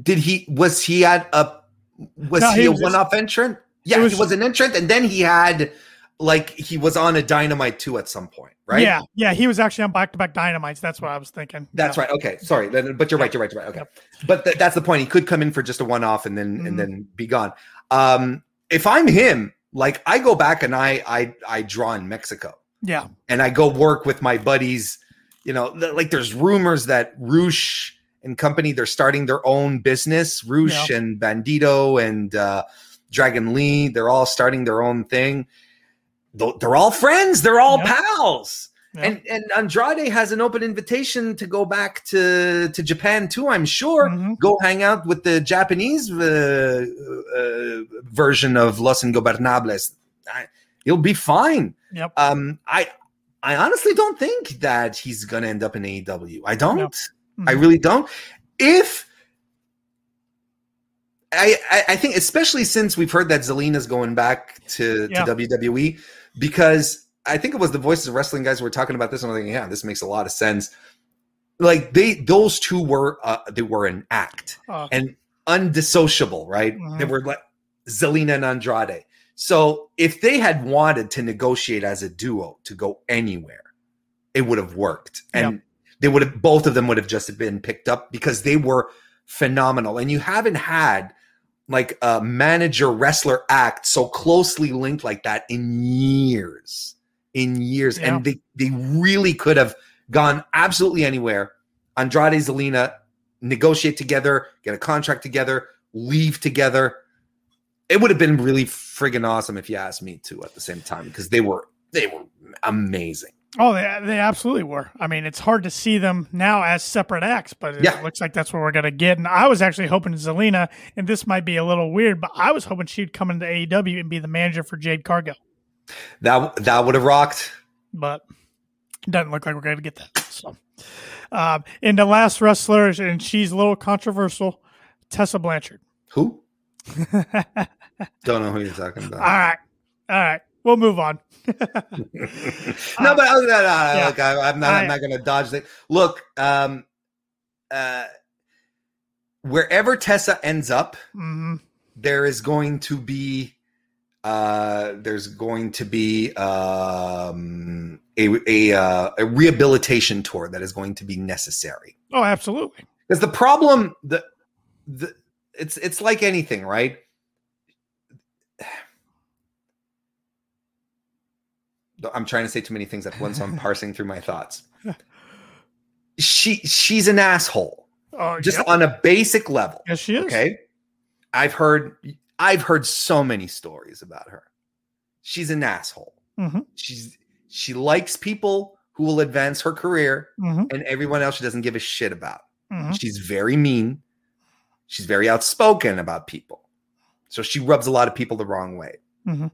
S2: did he was he at a was
S1: No,
S2: he,
S1: he
S2: a
S1: was just-
S2: one off entrant? Yeah,
S1: was-
S2: he was an entrant, and then he had like he was on a dynamite too at some point, right?
S1: Yeah. Yeah. He was actually on back to back dynamites. That's what I was thinking.
S2: That's
S1: Yeah.
S2: right. Okay, sorry, but you're right. You're right. You're right. Okay,
S1: Yep.
S2: but th- that's the point. He could come in for just a one off and then
S1: Mhm.
S2: and then be gone. Um, if I'm him, like I go back and I I I draw in Mexico
S1: Yeah.
S2: and I go work with my buddies. You know, th- like there's rumors that Rush and company they're starting their own business. Rush and Bandido and uh, Dragon Lee, they're all starting their own thing. Th- They're all friends. They're all
S1: Yeah.
S2: pals.
S1: Yeah.
S2: And and Andrade has an open invitation to go back to to Japan too. I'm sure.
S1: Mhm.
S2: Go hang out with the Japanese uh, uh, version of Los Ingobernables. I, he'll be fine.
S1: Yep.
S2: Um, I I honestly don't think that he's gonna end up in AEW. I don't.
S1: No.
S2: I
S1: Mhm.
S2: really don't. If I, I I think especially since we've heard that Zelina's going back to,
S1: Yeah.
S2: to WWE because I think it was the voices of wrestling guys who were talking about this and I'm like, yeah, this makes a lot of sense. Like they those two were uh, they were an act
S1: Uh,
S2: and undissociable, right? They were like Zelina and Andrade. So if they had wanted to negotiate as a duo to go anywhere, it would have worked. And they would have both of them would have just been picked up because they were phenomenal. And you haven't had like a manager wrestler act so closely linked like that in years. In years.
S1: Yeah.
S2: And they, they really could have gone absolutely anywhere. Andrade Zelina negotiate together, get a contract together, leave together. It would have been really friggin' awesome if you asked me to at the same time because they were they were amazing.
S1: Oh, they, they absolutely were. I mean, it's hard to see them now as separate acts, but it
S2: Yeah.
S1: looks like that's what we're going to get. And I was actually hoping Zelina, and this might be a little weird, but I was hoping she'd come into AEW and be the manager for Jade Cargill.
S2: That that would have rocked.
S1: But it doesn't look like we're going to get that. So, um, and the last wrestler, and she's a little controversial, Tessa Blanchard.
S2: Who? Don't know who you're talking about.
S1: All right. All right. We'll move on.
S2: no, but other than that,
S1: yeah.
S2: look, I, I'm not. I, am not going to dodge it. Look, um, uh, wherever Tessa ends up,
S1: Mhm.
S2: there is going to be, uh, there's going to be um, a a, uh, a rehabilitation tour that is going to be necessary.
S1: Oh, absolutely.
S2: Because the problem, the the it's it's like anything, right? I'm trying to say too many things at once. so I'm parsing through my thoughts. She she's an asshole,
S1: Oh,
S2: just
S1: yep.
S2: on a basic level.
S1: yes, she is.
S2: Okay, I've heard I've heard so many stories about her. She's an asshole.
S1: Mhm.
S2: She's she likes people who will advance her career,
S1: Mhm.
S2: and everyone else she doesn't give a shit about.
S1: Mhm.
S2: She's very mean. She's very outspoken about people. So she rubs a lot of people the wrong way.
S1: Mhm.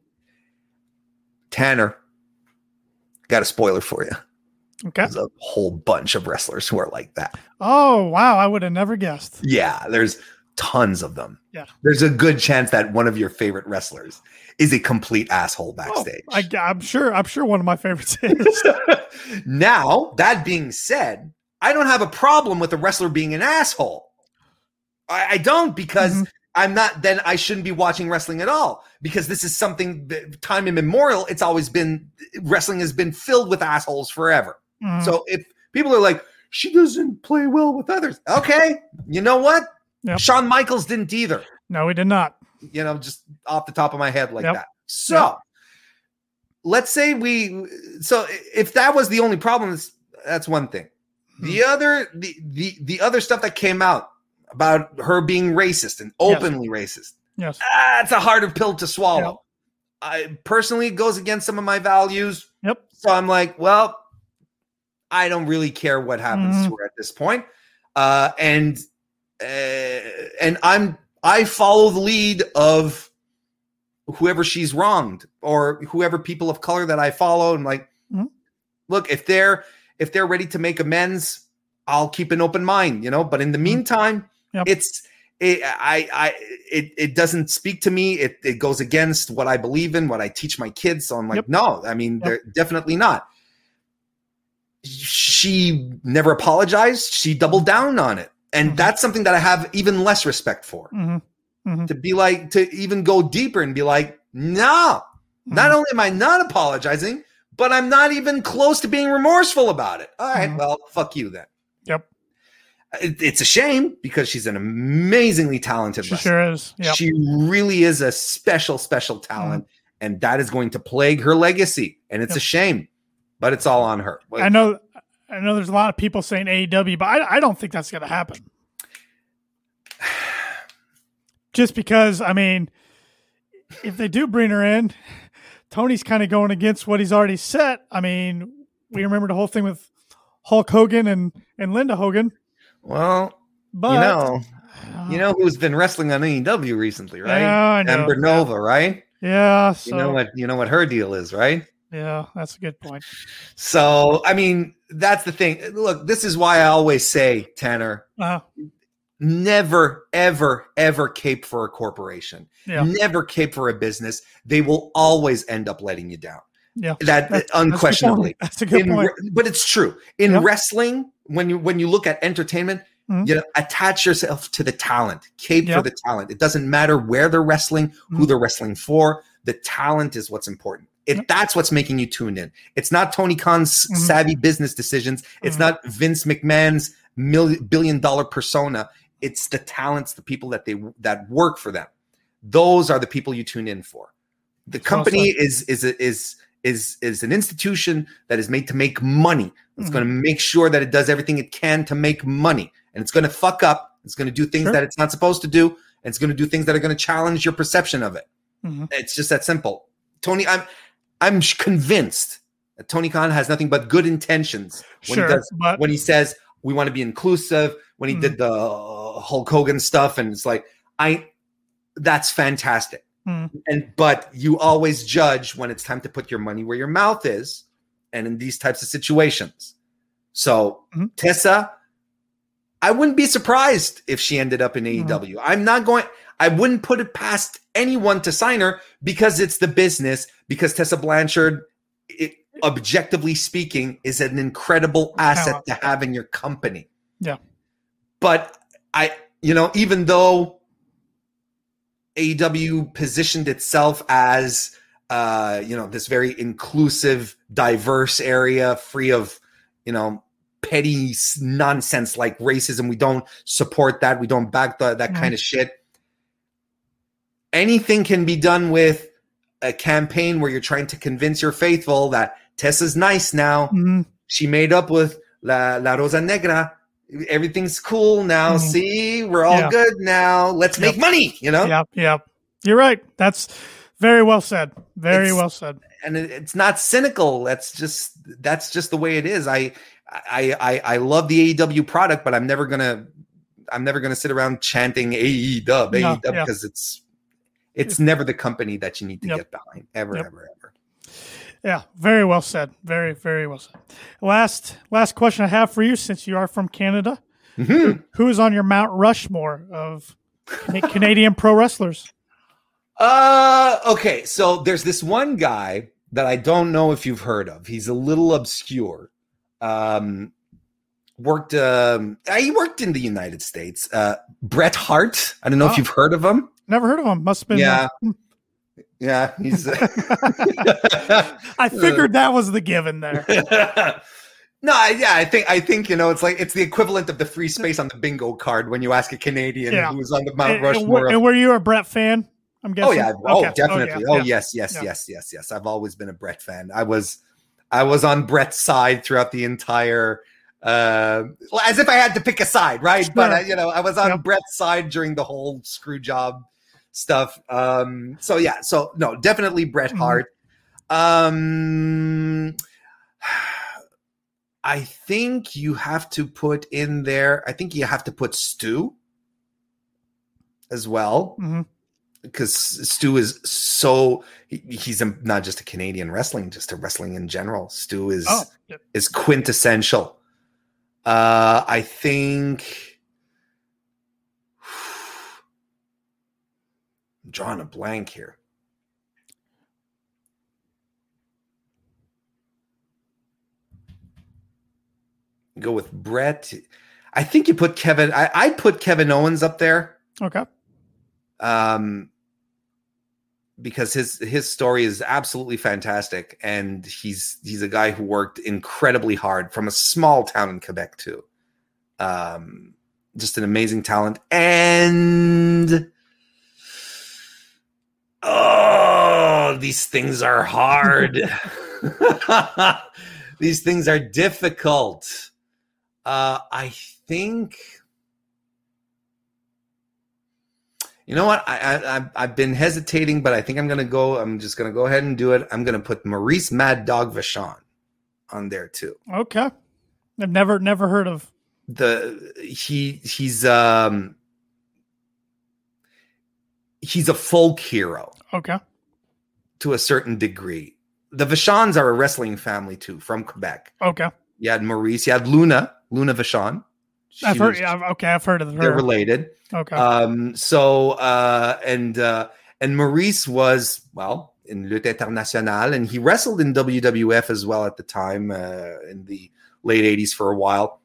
S2: Tanner, got a spoiler for you.
S1: Okay.
S2: There's a whole bunch of wrestlers who are like that.
S1: Oh, wow. I would have never guessed.
S2: Yeah, there's tons of them.
S1: Yeah.
S2: There's a good chance that one of your favorite wrestlers is a complete asshole
S1: Oh,
S2: backstage.
S1: I, I'm sure. I'm sure one of my favorites is.
S2: now, that being said, I don't have a problem with a wrestler being an asshole. I, I don't because
S1: Mhm.
S2: I'm not, then I shouldn't be watching wrestling at all because this is something that time immemorial. It's always been, wrestling has been filled with assholes forever.
S1: Mhm.
S2: So if people are like, she doesn't play well with others, okay, you know what?
S1: Yep.
S2: Shawn Michaels didn't either,
S1: no, he did not.
S2: you know, just off the top of my head like
S1: Yep.
S2: that. So
S1: Yep.
S2: let's say we, so if that was the only problem, that's- that's one thing.
S1: Hmm.
S2: The other, the, the, the other stuff that came out about her being racist and
S1: Yes.
S2: openly racist,
S1: Yes.
S2: that's a harder pill to swallow. I personally it goes against some of my values.
S1: Yep.
S2: So I'm like, well, I don't really care what happens
S1: Mhm.
S2: to her at this point. Uh, and uh, and I'm I follow the lead of whoever she's wronged or whoever people of color that I follow. And like,
S1: Mhm.
S2: look, if they're if they're ready to make amends, I'll keep an open mind, you know. But in the meantime,
S1: Yep.
S2: it's it, I I it it doesn't speak to me. It it goes against what I believe in, what I teach my kids. So I'm like,
S1: Yep.
S2: no, I mean,
S1: Yep.
S2: they're definitely not. She never apologized. She doubled down on it, and
S1: Mhm.
S2: that's something that I have even less respect for.
S1: Mhm.
S2: To be like to even go deeper and be like, no, not
S1: Mhm.
S2: only am I not apologizing, but I'm not even close to being remorseful about it. All right,
S1: Mhm.
S2: well, fuck you then.
S1: Yep.
S2: It- it's a shame because she's an amazingly talented
S1: She
S2: wrestler.
S1: sure is. Yep.
S2: She really is a special, special mm-hmm. talent, and that is going to plague her legacy. And it's a shame, but it's all on her.
S1: I know. I know. There's a lot of people saying AEW, but I, I don't think that's going to happen. Just because, I mean, if they do bring her in, Tony's kind of going against what he's already set. I mean, we remember the whole thing with Hulk Hogan and and Linda Hogan,
S2: Well,
S1: but
S2: you know,
S1: uh,
S2: you know who's been wrestling on AEW recently, right?
S1: Yeah, I.
S2: Amber Nova, right?
S1: Yeah, so
S2: you know what you know what her deal is, right?
S1: yeah, that's a good point.
S2: So, I mean, that's the thing. Look, this is why I always say, Tanner,
S1: Uh,
S2: never, ever, ever cape for a corporation.
S1: yeah,
S2: Never cape for a business. They will always end up letting you down.
S1: yeah,
S2: That
S1: That's- that's a good
S2: unquestionably.
S1: That's a good point.
S2: re- but it's true. In
S1: Yeah.
S2: wrestling, when you when you look at entertainment,
S1: Mhm.
S2: you know, attach yourself to the talent. Cape
S1: Yeah.
S2: for the talent. It doesn't matter where they're wrestling, who
S1: Mhm.
S2: they're wrestling for. The talent is what's important. If
S1: Yep.
S2: that's what's making you tuned in, it's not Tony Khan's
S1: Mhm.
S2: savvy business decisions. It's
S1: Mhm.
S2: not Vince McMahon's million billion dollar persona. It's the talents, the people that they that work for them. Those are the people you tune in for. The company is is is is is an institution that is made to make money. It's
S1: Mhm.
S2: going to make sure that it does everything it can to make money, and it's going to fuck up. It's going to do things
S1: Sure.
S2: that it's not supposed to do, and it's going to do things that are going to challenge your perception of it.
S1: Mhm.
S2: It's just that simple. Tony, I'm I'm convinced that Tony Khan has nothing but good intentions when
S1: Sure,
S2: he does
S1: but
S2: when he says we want to be inclusive. When he
S1: Mhm.
S2: did the uh, Hulk Hogan stuff, and it's like I, that's fantastic.
S1: Mhm.
S2: And but you always judge when it's time to put your money where your mouth is, and in these types of situations. So
S1: Mhm.
S2: Tessa, I wouldn't be surprised if she ended up in AEW. I'm not going. I wouldn't put it past anyone to sign her because it's the business. Because Tessa Blanchard, it, objectively speaking, is an incredible asset to have in your company.
S1: Yeah.
S2: But I, you know, even though AEW positioned itself as, uh, you know, this very inclusive, diverse area, free of, you know, petty nonsense like racism. We don't support that. We don't back the, that mm-hmm. kind of shit. Anything can be done with a campaign where you're trying to convince your faithful that Tessa's nice now.
S1: Mm-hmm.
S2: She made up with La, La Rosa Negra. Everything's cool now. Mm-hmm. See, we're all yeah. good now. Let's yep. make money, you know?
S1: Yep, yep. You're right. That's very well said. Very it's, well said.
S2: And it's not cynical. That's just that's just the way it is. I I I, I love the AEW product, but I'm never gonna I'm never gonna sit around chanting AEW, no, AEW yeah. because it's it's never the company that you need to yep. get behind ever, yep. ever, ever.
S1: Yeah, very well said. Very, very well said. Last last question I have for you, since you are from Canada,
S2: mm-hmm.
S1: who is on your Mount Rushmore of Canadian pro wrestlers?
S2: Uh, okay. So there's this one guy that I don't know if you've heard of. He's a little obscure. Um, worked. Um, he worked in the United States. Uh, Bret Hart. I don't know oh, if you've heard of him.
S1: Never heard of him. Must have been.
S2: Yeah. Uh, yeah, he's.
S1: I figured that was the given there.
S2: no, yeah, I think I think you know it's like it's the equivalent of the free space on the bingo card when you ask a Canadian yeah. who's on the Mount Rushmore.
S1: And, and were you a Bret fan? I'm guessing.
S2: Oh yeah. Oh, definitely. Oh, yeah. oh yes, yes, yeah. yes, yes, yes. I've always been a Bret fan. I was, I was on Bret's side throughout the entire. Uh, as if I had to pick a side, right? But uh, you know, I was on yep. Bret's side during the whole screw job stuff. Um, so yeah, so no, definitely Bret mm-hmm. Hart. Um, I think you have to put in there. I think you have to put Stu as well.
S1: Mm-hmm
S2: because Stu is so he, he's a, not just a Canadian wrestling, just a wrestling in general. Stu is oh, is quintessential. Uh, I think drawing a blank here. Go with Bret. I think you put Kevin. I, I'd put Kevin Owens up there.
S1: Okay.
S2: Um, because his his story is absolutely fantastic, and he's he's a guy who worked incredibly hard from a small town in Quebec too. Um, just an amazing talent, and oh, these things are hard. these things are difficult. Uh, I think. You know what? I, I have been hesitating, but I think I'm gonna go. I'm just gonna go ahead and do it. I'm gonna put Maurice Mad Dog Vachon on there too.
S1: Okay, I've never never heard of
S2: the he he's um he's a folk hero.
S1: Okay.
S2: To a certain degree. The Vachons are a wrestling family too from Quebec.
S1: Okay.
S2: You had Maurice, you had Luna, Luna Vachon.
S1: She I've heard. Was, yeah, okay, I've heard of her.
S2: They're related.
S1: Okay.
S2: Um. So, uh, and uh, and Maurice was well in Lutte Internationale, and he wrestled in WWF as well at the time uh, in the late '80s for a while.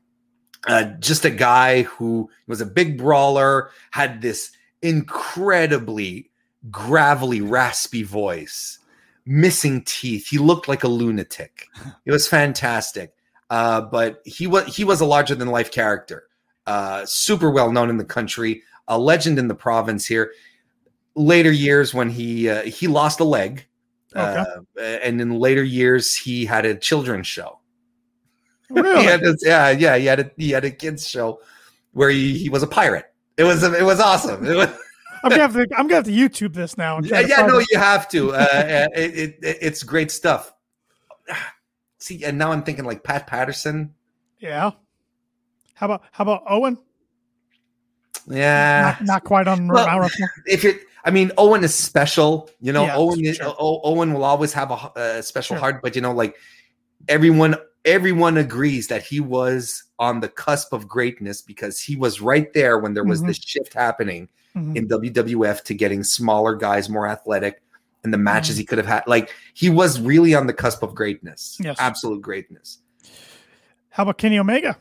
S2: Uh, just a guy who was a big brawler, had this incredibly gravelly, raspy voice, missing teeth. He looked like a lunatic. It was fantastic. Uh, but he was he was a larger than life character. Uh, super well known in the country, a legend in the province here. Later years, when he uh, he lost a leg, okay. Uh, and in later years he had a children's show.
S1: Really?
S2: this, yeah, yeah, he had a he had a kids show where he, he was a pirate. It was it was awesome. It was,
S1: I'm gonna have to I'm gonna have to YouTube this now.
S2: yeah, yeah no, it. you have to. Uh, uh, it, it, it's great stuff. See, and now I'm thinking like Pat Patterson.
S1: Yeah. How about how about Owen?
S2: Yeah,
S1: not, not quite on well,
S2: If it, I mean, Owen is special. You know, yeah, Owen is, o, Owen will always have a, a special sure. heart, but you know, like everyone everyone agrees that he was on the cusp of greatness because he was right there when there was mm-hmm. this shift happening
S1: Mhm.
S2: in WWF to getting smaller guys more athletic and the matches
S1: Mhm.
S2: he could have had. Like he was really on the cusp of greatness.
S1: Yes.
S2: Absolute greatness.
S1: How about Kenny Omega?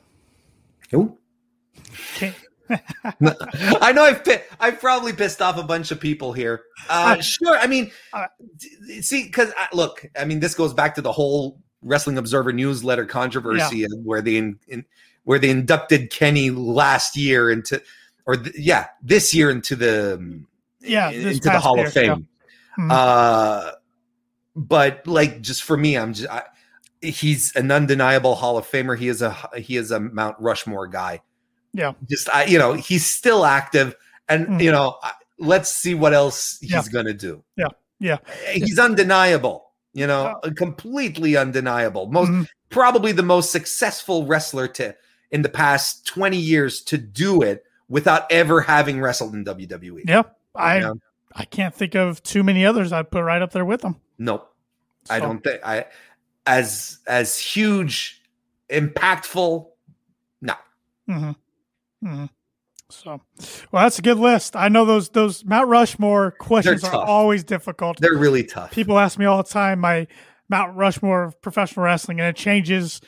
S2: Who?
S1: Ken-
S2: I know I've I've probably pissed off a bunch of people here. Uh,
S1: Uh,
S2: sure. I mean,
S1: uh,
S2: see, because look, I mean, this goes back to the whole Wrestling Observer newsletter controversy and where they in, in where they inducted Kenny last year into, or th- yeah, this year into the
S1: Yeah,
S2: in- into the Hall
S1: year,
S2: of Fame.
S1: Mhm.
S2: Uh, but like, just for me, I'm just I, he's an undeniable Hall of Famer. He is a he is a Mount Rushmore guy.
S1: Yeah.
S2: just I, you know, he's still active, and
S1: Mhm.
S2: you know, let's see what else he's
S1: Yeah.
S2: gonna do.
S1: Yeah. Yeah.
S2: he's undeniable. You know, completely undeniable. Most
S1: Mhm.
S2: probably the most successful wrestler to in the past 20 years to do it without ever having wrestled in WWE.
S1: Yeah, I
S2: Yeah.
S1: I can't think of too many others I'd put right up there with them.
S2: Nope. I don't think I as as huge, impactful. No,
S1: mhm, mhm. So, well, that's a good list. I know those those Mount Rushmore questions are always difficult.
S2: they're really tough.
S1: People ask me all the time my Mount Rushmore of professional wrestling, and it changes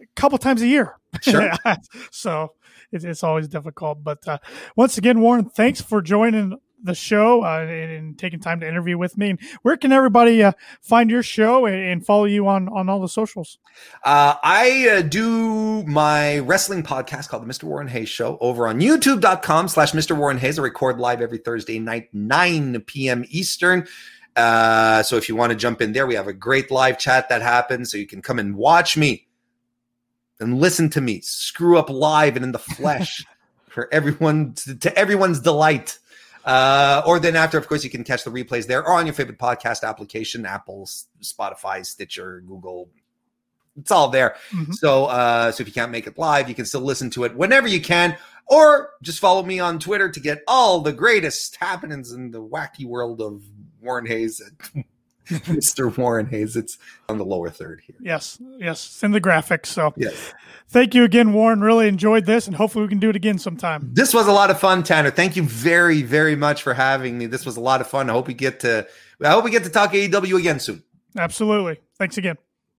S1: a couple times a year.
S2: Sure.
S1: so it's, it's always difficult. But uh, once again, Warren, thanks for joining the show uh, and, and taking time to interview with me. And where can everybody uh, find your show and, and follow you on on all the socials?
S2: Uh, I uh, do my wrestling podcast called the Mr. Warren Hayes Show over on youtube.com slash Mr. Warren Hayes. I record live every Thursday night, 9 p.m. Eastern. Uh, so if you want to jump in there, we have a great live chat that happens. So you can come and watch me and listen to me screw up live and in the flesh for everyone to, to everyone's delight. Uh, or then after, of course, you can catch the replays there or on your favorite podcast application, Apple, Spotify, Stitcher, Google. It's all there.
S1: Mhm.
S2: So, uh, so if you can't make it live, you can still listen to it whenever you can, or just follow me on Twitter to get all the greatest happenings in the wacky world of Warren Hayes Mr. Warren Hayes. It's on the lower third here.
S1: Yes, yes, it's in the graphics. So
S2: Yes.
S1: thank you again, Warren. Really enjoyed this, and hopefully we can do it again sometime.
S2: This was a lot of fun, Tanner. Thank you very, very much for having me. This was a lot of fun. I hope we get to I hope we get to talk AEW again soon.
S1: Absolutely. Thanks again.